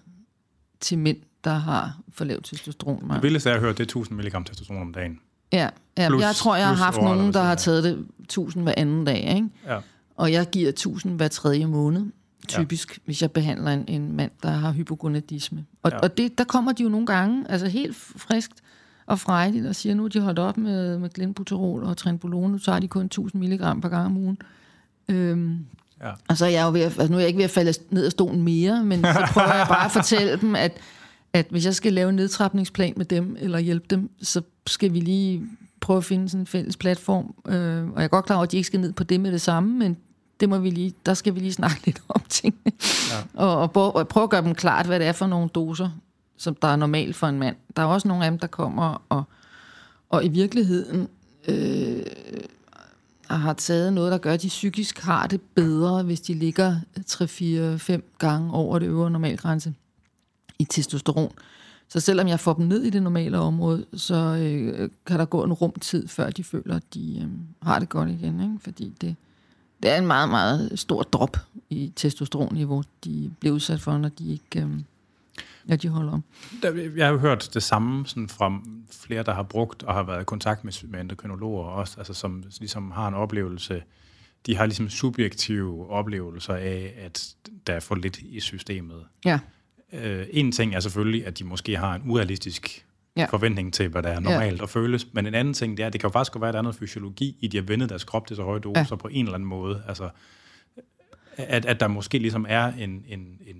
B: til mænd, der har for lavt testosteron.
A: Det vildeste er at høre, det er 1000 mg testosteron om dagen.
B: Ja, ja plus, jeg tror, jeg har haft nogen, der har taget det 1000 hver anden dag, ikke? Ja. Og jeg giver 1000 hver tredje måned, typisk, ja. hvis jeg behandler en, en mand, der har hypogonadisme. Og, ja. og det, der kommer de jo nogle gange, altså helt friskt og frejdigt, og siger, nu de holdt op med, med glenbuterol og trenbolone, nu tager de kun 1000 mg per gang om ugen. Øhm, ja. Og så er jeg jo ved at, altså nu er jeg ikke ved at falde ned af stolen mere, men så prøver jeg bare at fortælle dem, at at hvis jeg skal lave en nedtrapningsplan med dem, eller hjælpe dem, så skal vi lige prøve at finde sådan en fælles platform. Øh, og jeg er godt klar over, at de ikke skal ned på det med det samme, men det må vi lige, der skal vi lige snakke lidt om ting. Ja. og, og, og prøve at gøre dem klart, hvad det er for nogle doser, som der er normalt for en mand. Der er også nogle af dem, der kommer og, og i virkeligheden øh, har taget noget, der gør, at de psykisk har det bedre, hvis de ligger 3-4-5 gange over det øvre normalgrænse i testosteron. Så selvom jeg får dem ned i det normale område, så øh, kan der gå en rumtid, før de føler, at de øh, har det godt igen. Ikke? Fordi det, det er en meget, meget stor drop i testosteronniveau, de bliver udsat for, når de ikke... Øh, Ja, de holder om.
A: Jeg har jo hørt det samme sådan fra flere, der har brugt og har været i kontakt med, med endokrinologer også, altså som ligesom har en oplevelse, de har ligesom subjektive oplevelser af, at der er for lidt i systemet.
B: Ja.
A: Øh, en ting er selvfølgelig, at de måske har en urealistisk ja. forventning til, hvad der er normalt ja. at føles. Men en anden ting, det er, at det kan jo faktisk være, at der er noget fysiologi i, de har vendet deres krop til så høje doser ja. på en eller anden måde. Altså, at, at der måske ligesom er en, en, en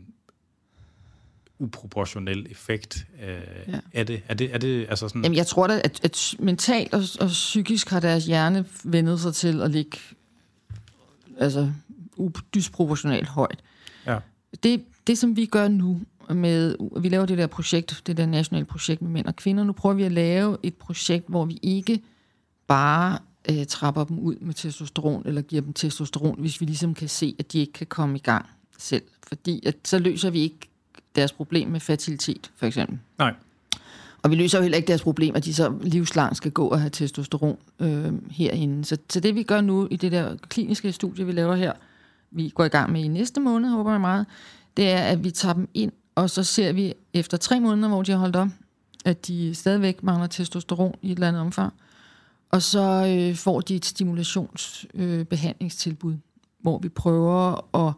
A: uproportionel effekt øh, ja. af det. Er det, er det altså sådan...
B: Jamen, jeg tror da, at, at mentalt og, og psykisk har deres hjerne vendet sig til at ligge altså, disproportionalt højt. Ja. Det, det, som vi gør nu, med, vi laver det der projekt, det der nationale projekt med mænd og kvinder. Nu prøver vi at lave et projekt, hvor vi ikke bare øh, trapper dem ud med testosteron, eller giver dem testosteron, hvis vi ligesom kan se, at de ikke kan komme i gang selv. Fordi at, så løser vi ikke deres problem med fertilitet, for eksempel.
A: Nej.
B: Og vi løser jo heller ikke deres problem, at de så livslangt skal gå og have testosteron øh, herinde. Så, så det vi gør nu i det der kliniske studie, vi laver her, vi går i gang med i næste måned, håber jeg meget, det er, at vi tager dem ind og så ser vi efter tre måneder, hvor de har holdt op, at de stadigvæk mangler testosteron i et eller andet omfang. Og så øh, får de et stimulationsbehandlingstilbud, øh, hvor vi prøver at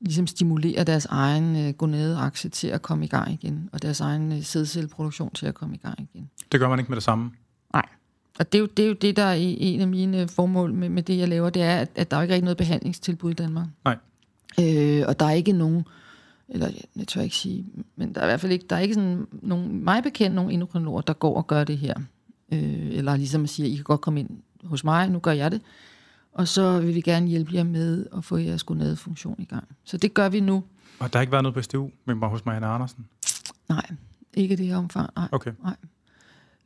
B: ligesom stimulere deres egen øh, gonadeakse til at komme i gang igen, og deres egen øh, sædcelleproduktion til at komme i gang igen.
A: Det gør man ikke med det samme?
B: Nej. Og det er jo det, er jo det der er en af mine formål med, med det, jeg laver, det er, at, at der er ikke rigtig noget behandlingstilbud i Danmark.
A: Nej.
B: Øh, og der er ikke nogen eller det tør jeg ikke sige, men der er i hvert fald ikke, der er ikke sådan nogen, mig bekendt nogen endokrinologer, der går og gør det her. Øh, eller ligesom at sige, I kan godt komme ind hos mig, nu gør jeg det. Og så vil vi gerne hjælpe jer med at få jeres funktion i gang. Så det gør vi nu.
A: Og der har ikke været noget på SDU med mig hos Marianne Andersen?
B: Nej, ikke det her omfang. Nej.
A: Okay.
B: Nej.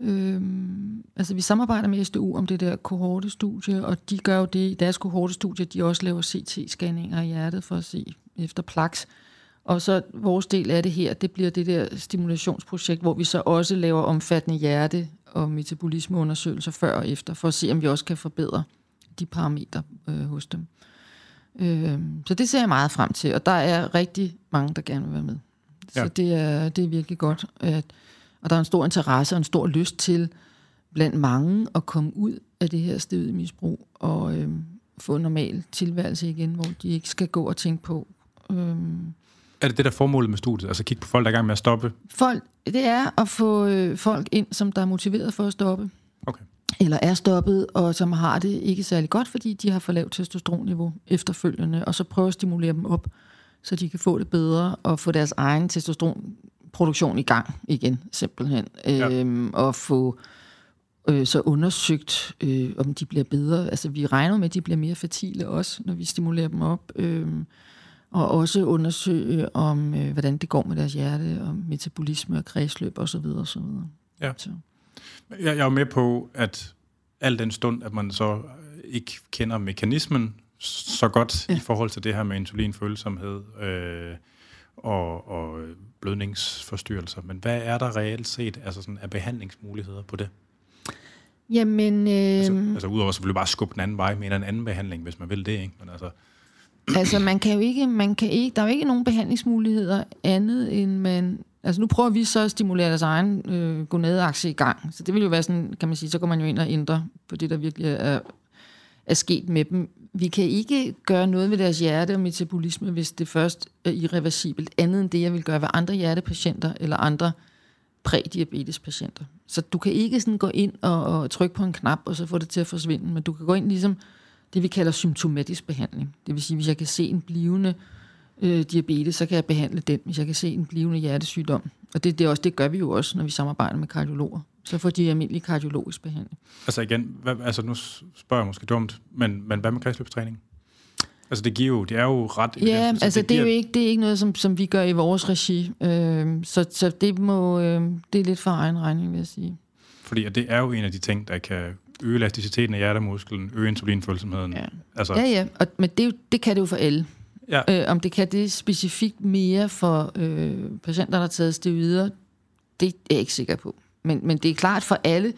B: Øhm, altså vi samarbejder med SDU om det der kohortestudie, og de gør jo det i deres kohortestudie, de også laver CT-scanninger i hjertet for at se efter plaks. Og så vores del af det her, det bliver det der stimulationsprojekt, hvor vi så også laver omfattende hjerte- og metabolismeundersøgelser før og efter, for at se, om vi også kan forbedre de parametre øh, hos dem. Øh, så det ser jeg meget frem til, og der er rigtig mange, der gerne vil være med. Ja. Så det er, det er virkelig godt, at, og der er en stor interesse og en stor lyst til blandt mange at komme ud af det her misbrug og øh, få en normal tilværelse igen, hvor de ikke skal gå og tænke på. Øh,
A: er det det, der er formålet med studiet? Altså kigge på folk, der er i gang med at stoppe?
B: Folk, det er at få øh, folk ind, som der er motiveret for at stoppe.
A: Okay.
B: Eller er stoppet, og som har det ikke særlig godt, fordi de har for lavt testosteronniveau efterfølgende, og så prøve at stimulere dem op, så de kan få det bedre og få deres egen testosteronproduktion i gang igen, simpelthen. Ja. Øhm, og få øh, så undersøgt, øh, om de bliver bedre. Altså, vi regner med, at de bliver mere fertile også, når vi stimulerer dem op. Øh, og også undersøge om, øh, hvordan det går med deres hjerte, og metabolisme og kredsløb osv. osv.
A: Ja. Så. Jeg, jeg er med på, at al den stund, at man så ikke kender mekanismen så godt ja. i forhold til det her med insulinfølsomhed øh, og, og blødningsforstyrrelser. Men hvad er der reelt set altså sådan, af behandlingsmuligheder på det?
B: Jamen... Øh... Altså,
A: altså udover selvfølgelig bare skubbe den anden vej med en anden behandling, hvis man vil det, ikke? Men altså
B: altså man kan jo ikke, man kan ikke, der er jo ikke nogen behandlingsmuligheder andet end man, altså nu prøver vi så at stimulere deres egen øh, gonadeakse i gang, så det vil jo være sådan, kan man sige, så går man jo ind og ændrer på det, der virkelig er, er sket med dem. Vi kan ikke gøre noget ved deres hjerte og metabolisme, hvis det først er irreversibelt, andet end det, jeg vil gøre ved andre hjertepatienter eller andre prædiabetespatienter. Så du kan ikke sådan gå ind og, og trykke på en knap, og så få det til at forsvinde, men du kan gå ind ligesom det, vi kalder symptomatisk behandling. Det vil sige, hvis jeg kan se en blivende øh, diabetes, så kan jeg behandle den, hvis jeg kan se en blivende hjertesygdom. Og det, det, også, det gør vi jo også, når vi samarbejder med kardiologer. Så får de almindelig kardiologisk behandling.
A: Altså igen, hvad, altså nu spørger jeg måske dumt, men, men hvad med kredsløbstræning? Altså det giver jo, det er jo ret...
B: Ja, altså, altså det, det, er jo ikke, det er ikke noget, som, som vi gør i vores regi. Øh, så, så det, må, øh, det er lidt for egen regning, vil jeg sige.
A: Fordi det er jo en af de ting, der kan øge elasticiteten af hjertemusklen, øge insulinfølsomheden.
B: Ja, altså. ja, ja. Og, men det, det kan det jo for alle. Ja. Øh, om det kan det specifikt mere for øh, patienter, der har taget steroider, det er jeg ikke sikker på. Men, men det er klart for alle,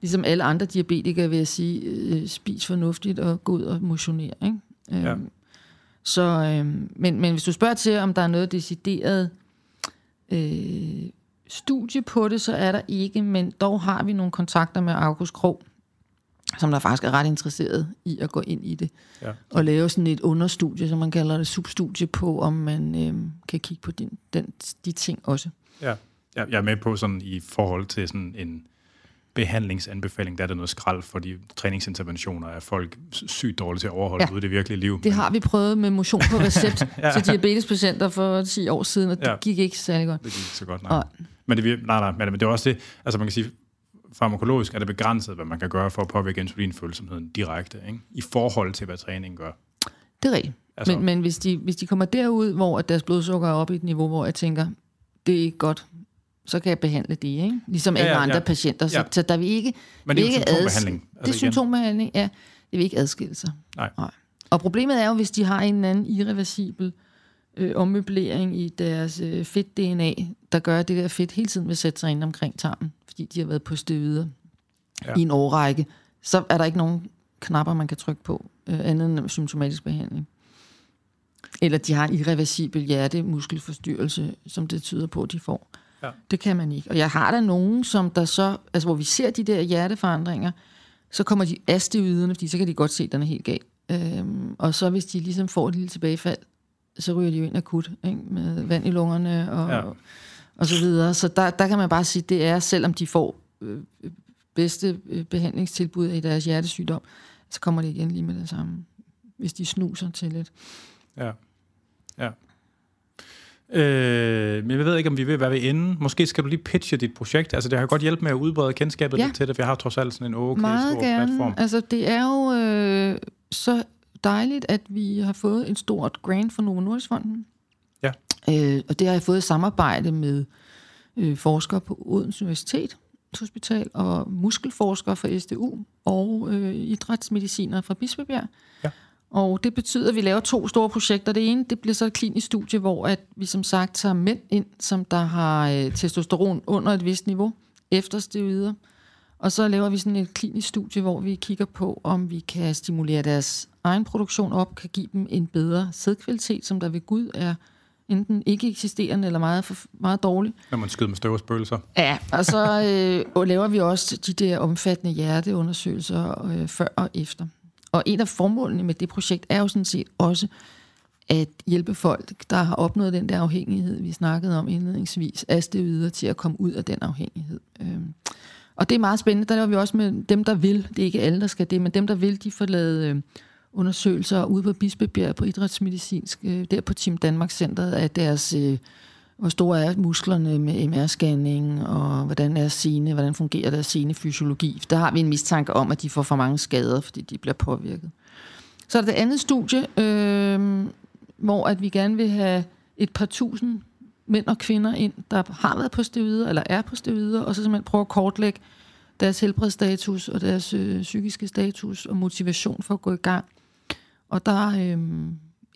B: ligesom alle andre diabetikere, vil jeg sige, øh, spis fornuftigt og gå ud og motionere. Ikke? Øh, ja. Så, øh, men, men hvis du spørger til, om der er noget decideret øh, studie på det, så er der ikke, men dog har vi nogle kontakter med August Krog, som der faktisk er ret interesseret i at gå ind i det. Ja. Og lave sådan et understudie, som man kalder det, substudie på, om man øh, kan kigge på den, den, de ting også.
A: Ja, jeg er med på sådan i forhold til sådan en behandlingsanbefaling, der er det noget skrald, fordi træningsinterventioner er folk sygt dårlige til at overholde ja. ude i det virkelige liv.
B: Det har vi prøvet med motion på recept ja. til diabetespatienter for 10 år siden, og det ja. gik ikke særlig godt.
A: Det gik ikke så godt, nej. Og, men det, nej, nej, men det er også det, altså man kan sige, farmakologisk er det begrænset, hvad man kan gøre for at påvirke insulinfølsomheden direkte, ikke? i forhold til, hvad træning gør.
B: Det er rigtigt. Altså, men, men hvis, de, hvis de kommer derud, hvor deres blodsukker er oppe i et niveau, hvor jeg tænker, det er ikke godt, så kan jeg behandle det, ikke? Ligesom ja, alle ja, andre ja. patienter. Så, ja. så der vil ikke...
A: Men det er ikke symptombehandling.
B: Altså det er symptombehandling, ja. Det vil ikke adskille sig.
A: Nej. Nej.
B: Og problemet er jo, hvis de har en anden irreversibel øh, ommøblering i deres øh, fedt-DNA, der gør, at det der fedt hele tiden vil sætte sig ind omkring tarmen, fordi de har været på stevider ja. i en årrække, så er der ikke nogen knapper, man kan trykke på, øh, andet end symptomatisk behandling. Eller de har en irreversibel hjertemuskelforstyrrelse, som det tyder på, at de får. Ja. Det kan man ikke. Og jeg har der nogen, som der så, altså hvor vi ser de der hjerteforandringer, så kommer de af steviderne, fordi så kan de godt se, at den er helt gal. Øhm, og så hvis de ligesom får et lille tilbagefald, så ryger de jo ind akut, ikke? med vand i lungerne og, ja. og så videre. Så der, der kan man bare sige, det er, selvom de får øh, bedste øh, behandlingstilbud i deres hjertesygdom, så kommer det igen lige med det samme, hvis de snuser til lidt.
A: Ja, ja. Øh, men jeg ved ikke, om vi vil være ved enden. Måske skal du lige pitche dit projekt. Altså, det har godt hjælp med at udbrede kendskabet
B: Ja.
A: lidt til det, for jeg har trods alt sådan en okay
B: Meget
A: stor
B: gerne.
A: platform.
B: Altså, det er jo øh, så dejligt, at vi har fået en stort grant fra Novo Nordisk Fonden.
A: Ja.
B: Øh, og det har jeg fået i samarbejde med øh, forskere på Odense Universitet Hospital og muskelforskere fra SDU og øh, idrætsmediciner fra Bispebjerg.
A: Ja.
B: Og det betyder, at vi laver to store projekter. Det ene, det bliver så et klinisk studie, hvor at vi som sagt tager mænd ind, som der har øh, testosteron under et vist niveau, efter steroider. Og så laver vi sådan et klinisk studie, hvor vi kigger på, om vi kan stimulere deres egen produktion op, kan give dem en bedre sædkvalitet, som der ved Gud er enten ikke eksisterende eller meget, for, meget dårlig.
A: Når man skyder med støv og spøgelser.
B: Ja, og så øh, og laver vi også de der omfattende hjerteundersøgelser øh, før og efter. Og en af formålene med det projekt er jo sådan set også at hjælpe folk, der har opnået den der afhængighed, vi snakkede om indledningsvis, af steroider til at komme ud af den afhængighed. Øhm, Og det er meget spændende. Der laver vi også med dem, der vil. Det er ikke alle, der skal det, men dem, der vil, de får lavet øh, undersøgelser ude på Bispebjerg på Idrætsmedicinsk, øh, der på Team Danmark Centeret, af deres, øh, hvor store er musklerne med MR-scanning, og hvordan er sine, hvordan fungerer deres senefysiologi. Der har vi en mistanke om, at de får for mange skader, fordi de bliver påvirket. Så er der det andet studie, øh, hvor at vi gerne vil have et par tusind mænd og kvinder ind, der har været på steroider, eller er på steroider, og så simpelthen prøve at kortlægge deres helbredsstatus og deres øh, psykiske status og motivation for at gå i gang. Og der, øh,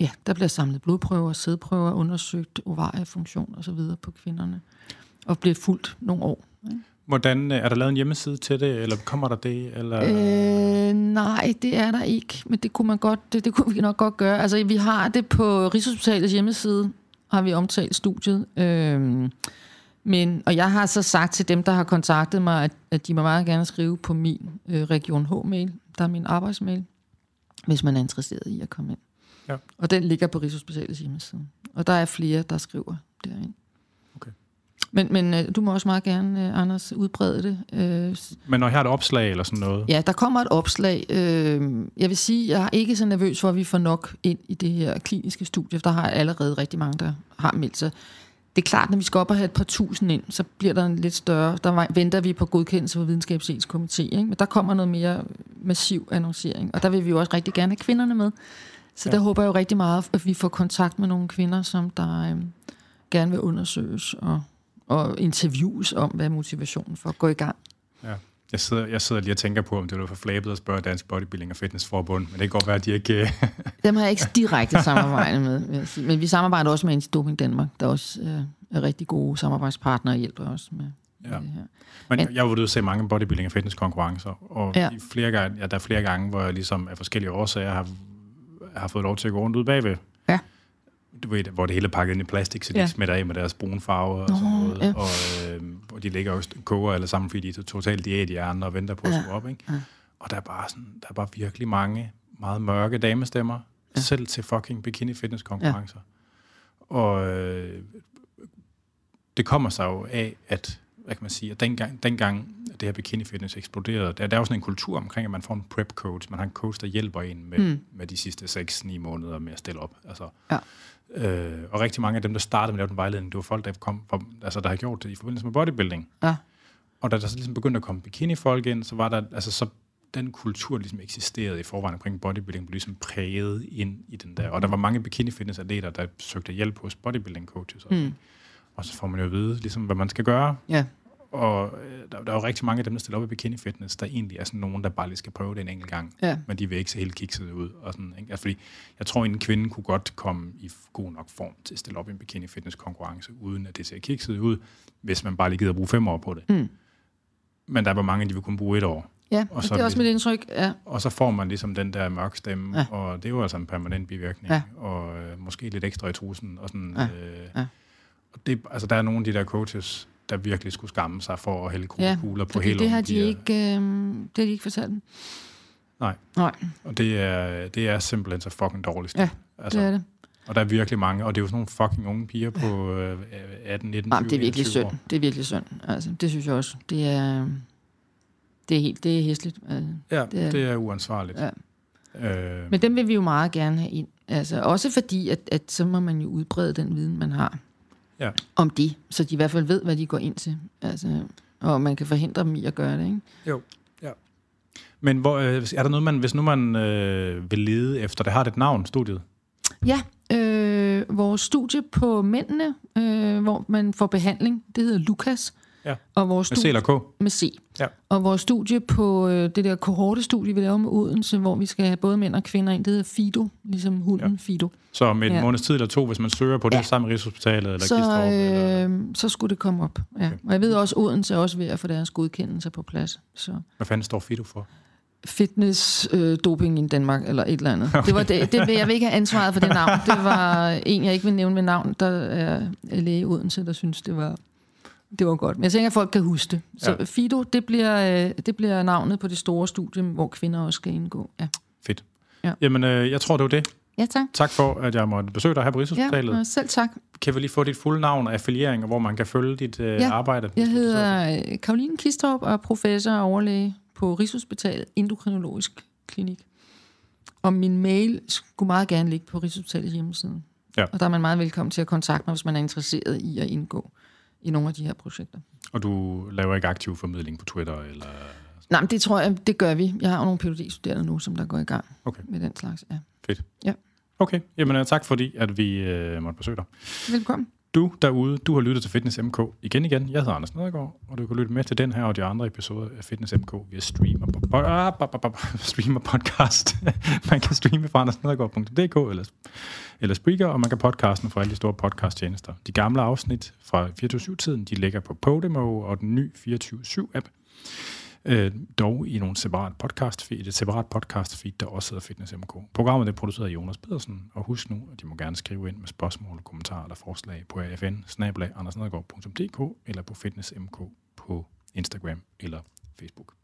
B: ja, der bliver samlet blodprøver, sædprøver, undersøgt ovariefunktion og så videre på kvinderne, og bliver fuldt nogle år.
A: Hvordan, øh, er der lavet en hjemmeside til det, eller kommer der det? Eller?
B: Øh, nej, det er der ikke, men det kunne man godt, det, det kunne vi nok godt gøre. Altså, vi har det på Rigshospitalets hjemmeside, har vi omtalt studiet. Øh, men, og jeg har så sagt til dem, der har kontaktet mig, at, at de må meget gerne skrive på min øh, Region H-mail, der er min arbejdsmail, hvis man er interesseret i at komme ind.
A: Ja.
B: Og den ligger på Rigshospitalets hjemmeside. Og der er flere, der skriver derind.
A: Okay.
B: Men, men øh, du må også meget gerne, øh, Anders, udbrede det. Øh,
A: Men når jeg har et opslag eller sådan noget,
B: Ja, der kommer et opslag. Øh, jeg vil sige, jeg er ikke så nervøs for, at vi får nok ind i det her kliniske studie, for der har allerede rigtig mange, der har meldt sig. Det er klart, når vi skal op og have et par tusind ind, så bliver der en lidt større... Der venter vi på godkendelse fra videnskabsetisk komité, ikke? men der kommer noget mere massiv annoncering. Og der vil vi jo også rigtig gerne have kvinderne med. Så ja. der håber jeg jo rigtig meget, at vi får kontakt med nogle kvinder, som der øh, gerne vil undersøges og, og interviews om, hvad er motivationen for at gå i gang.
A: ja. Jeg sidder, jeg sidder lige og tænker på, om det var for flabet at spørge Dansk Bodybuilding og Fitnessforbund, men det kan godt være, at de ikke... øh,
B: Dem har jeg ikke direkte samarbejde med, men vi samarbejder også med Antidoping Danmark, der også øh, er rigtig gode samarbejdspartnere og hjælper os med, med
A: Ja.
B: det her.
A: Men
B: Men-
A: jeg har været se mange bodybuilding og fitnesskonkurrencer, og
B: Ja.
A: flere gange, ja, der er flere gange, hvor jeg ligesom af forskellige årsager har, har fået lov til at gå rundt ude bagved.
B: Ja.
A: Du ved, hvor det hele er pakket ind i plastik, så de
B: Ja.
A: smitter af med deres brune farver og
B: Nå,
A: sådan noget.
B: ja.
A: Og, øh, og de ligger jo og koger alle sammen, fordi de er totalt diæt i hjernen og venter på at
B: Ja.
A: op. Ikke?
B: Ja.
A: Og der er, bare sådan, der er bare virkelig mange meget mørke damestemmer,
B: Ja.
A: selv til fucking bikini fitness konkurrencer. Ja. Og øh, det kommer sig jo af, at hvad kan man sige, at dengang, dengang det her bikini fitness eksploderede, der, der er jo sådan en kultur omkring, at man får en prep coach, man har en coach, der hjælper en med,
B: mm.
A: med de sidste 6-9 måneder med at stille op. Altså,
B: Ja.
A: Øh, og rigtig mange af dem, der startede med at lave den vejledning, det var folk, der, kom, fra, altså, der har gjort det i forbindelse med bodybuilding.
B: Ja.
A: Og da der så ligesom begyndte at komme bikini-folk ind, så var der, altså så den kultur ligesom eksisterede i forvejen omkring bodybuilding, blev ligesom præget ind i den der. Og der var mange bikini-fitness-atleter, der søgte hjælp hos bodybuilding-coaches.
B: Mm.
A: Og så får man jo at vide, ligesom, hvad man skal gøre.
B: Ja.
A: Og øh, der, der er jo rigtig mange af dem, der stiller op i bikini-fitness, der egentlig er sådan nogen, der bare lige skal prøve det en enkelt gang.
B: Ja.
A: Men de vil ikke se helt kiksede ud. Og sådan, ikke? Altså, fordi jeg tror, en kvinde kunne godt komme i god nok form til at stille op i en bikini-fitness-konkurrence, uden at det ser kikset ud, hvis man bare lige gider bruge fem år på det.
B: Mm.
A: Men der er hvor mange, de vil kun bruge et år.
B: Ja,
A: Og
B: og
A: så
B: det er også mit indtryk. Ja.
A: Og så får man ligesom den der mørk stemme,
B: ja.
A: og det er jo altså en permanent bivirkning.
B: Ja.
A: Og øh, måske lidt ekstra i trusen. Og sådan,
B: Ja.
A: øh,
B: Ja.
A: og det, altså, der er nogle af de der coaches, der virkelig skulle skamme sig for at hælde
B: Ja,
A: kugler på
B: Fordi
A: hele
B: det har de
A: her-
B: ikke, øh, det har de ikke fortalt dem.
A: Nej.
B: Nej,
A: Og det er, det er simpelthen så fucking dårligt.
B: Ja,
A: altså,
B: det er det.
A: Og der er virkelig mange, og det er jo sådan nogle fucking unge piger på øh, 18, 19,
B: Nej,
A: 20,
B: men det er virkelig
A: 21 år.
B: synd. Det er virkelig synd. Altså, det synes jeg også. Det er, det er helt, det er hæsligt. Altså.
A: Ja,
B: Det er-
A: er, det er uansvarligt.
B: Ja.
A: Øh,
B: Men dem vil vi jo meget gerne have ind. Altså, også fordi, at, at så må man jo udbrede den viden, man har.
A: Ja.
B: om det, så de i hvert fald ved, hvad de går ind til. Altså, og man kan forhindre dem i at gøre det. Ikke?
A: Jo, ja. Men hvor, øh, er der noget, man, hvis nu man øh, vil lede efter, det har det et navn, studiet?
B: Ja, øh, vores studie på mændene, øh, hvor man får behandling, det hedder Lukas.
A: Ja.
B: Og vores
A: Med C
B: studie,
A: eller K?
B: med C.
A: Ja.
B: Og vores studie på øh, det der kohortestudie, vi laver med Odense, hvor vi skal have både mænd og kvinder ind, det hedder Fido, ligesom hunden ja. Fido.
A: Så om en
B: Ja.
A: måneds tid eller to, hvis man søger på det
B: Ja.
A: sammen med Rigshospitalet eller
B: Så,
A: Gistrup, eller
B: øh, så skulle det komme op. Ja.
A: Okay.
B: Og jeg ved også, at Odense er også ved at få deres godkendelse på plads. Så
A: hvad fanden står FIDO for?
B: fitness øh, doping i Danmark, eller et eller andet. Okay. Det var det, det vil, jeg vil ikke have ansvaret for det navn. Det var en, jeg ikke vil nævne med navn, der er læge i Odense, der synes, det var, det var godt. Men jeg tænker, at folk kan huske det. Så
A: Ja.
B: ja. Fido, det bliver, øh, det bliver navnet på det store studie, hvor kvinder også skal indgå. Ja,
A: Fedt.
B: Ja.
A: Jamen, øh, jeg tror, det var det.
B: ja tak.
A: Tak for, at jeg måtte besøge dig her på
B: Ja,
A: Rigshospitalet.
B: og selv tak.
A: Kan vi lige få dit fulde navn og affiliering, og hvor man kan følge dit øh,
B: Ja.
A: arbejde?
B: Jeg hedder Karoline Kistrup og er professor og overlæge på Rigshospitalet Endokrinologisk Klinik. Og min mail skulle meget gerne ligge på Rigshospitalets hjemmeside.
A: Ja.
B: Og der er man meget velkommen til at kontakte mig, hvis man er interesseret i at indgå i nogle af de her projekter.
A: Og du laver ikke aktiv formidling på Twitter? Eller...
B: Nej, men det tror jeg, det gør vi. Jeg har jo nogle phd studerende nu, som der går i gang
A: Okay.
B: med den slags. Ja.
A: Fedt.
B: Ja.
A: Okay, jamen øh, tak fordi, at vi øh, måtte besøge dig.
B: Velkommen.
A: Du derude, du har lyttet til Fitness MK igen igen. Jeg hedder Anders Nedergaard, og du kan lytte med til den her og de andre episoder af Fitness MK via streamer, ah, ba- ba- ba- streamer podcast. man kan streame fra andersnedergaard.dk eller, eller Spreaker, og man kan podcasten fra alle de store podcasttjenester. De gamle afsnit fra 24-7-tiden, de ligger på Podimo og den nye 24-7-app. Øh, dog i nogle separat podcast feed, et separat podcast feed, der også hedder Fitness MK. Programmet er produceret af Jonas Pedersen, og husk nu, at de må gerne skrive ind med spørgsmål, kommentarer eller forslag på afn eller på Fitness MK på Instagram eller Facebook.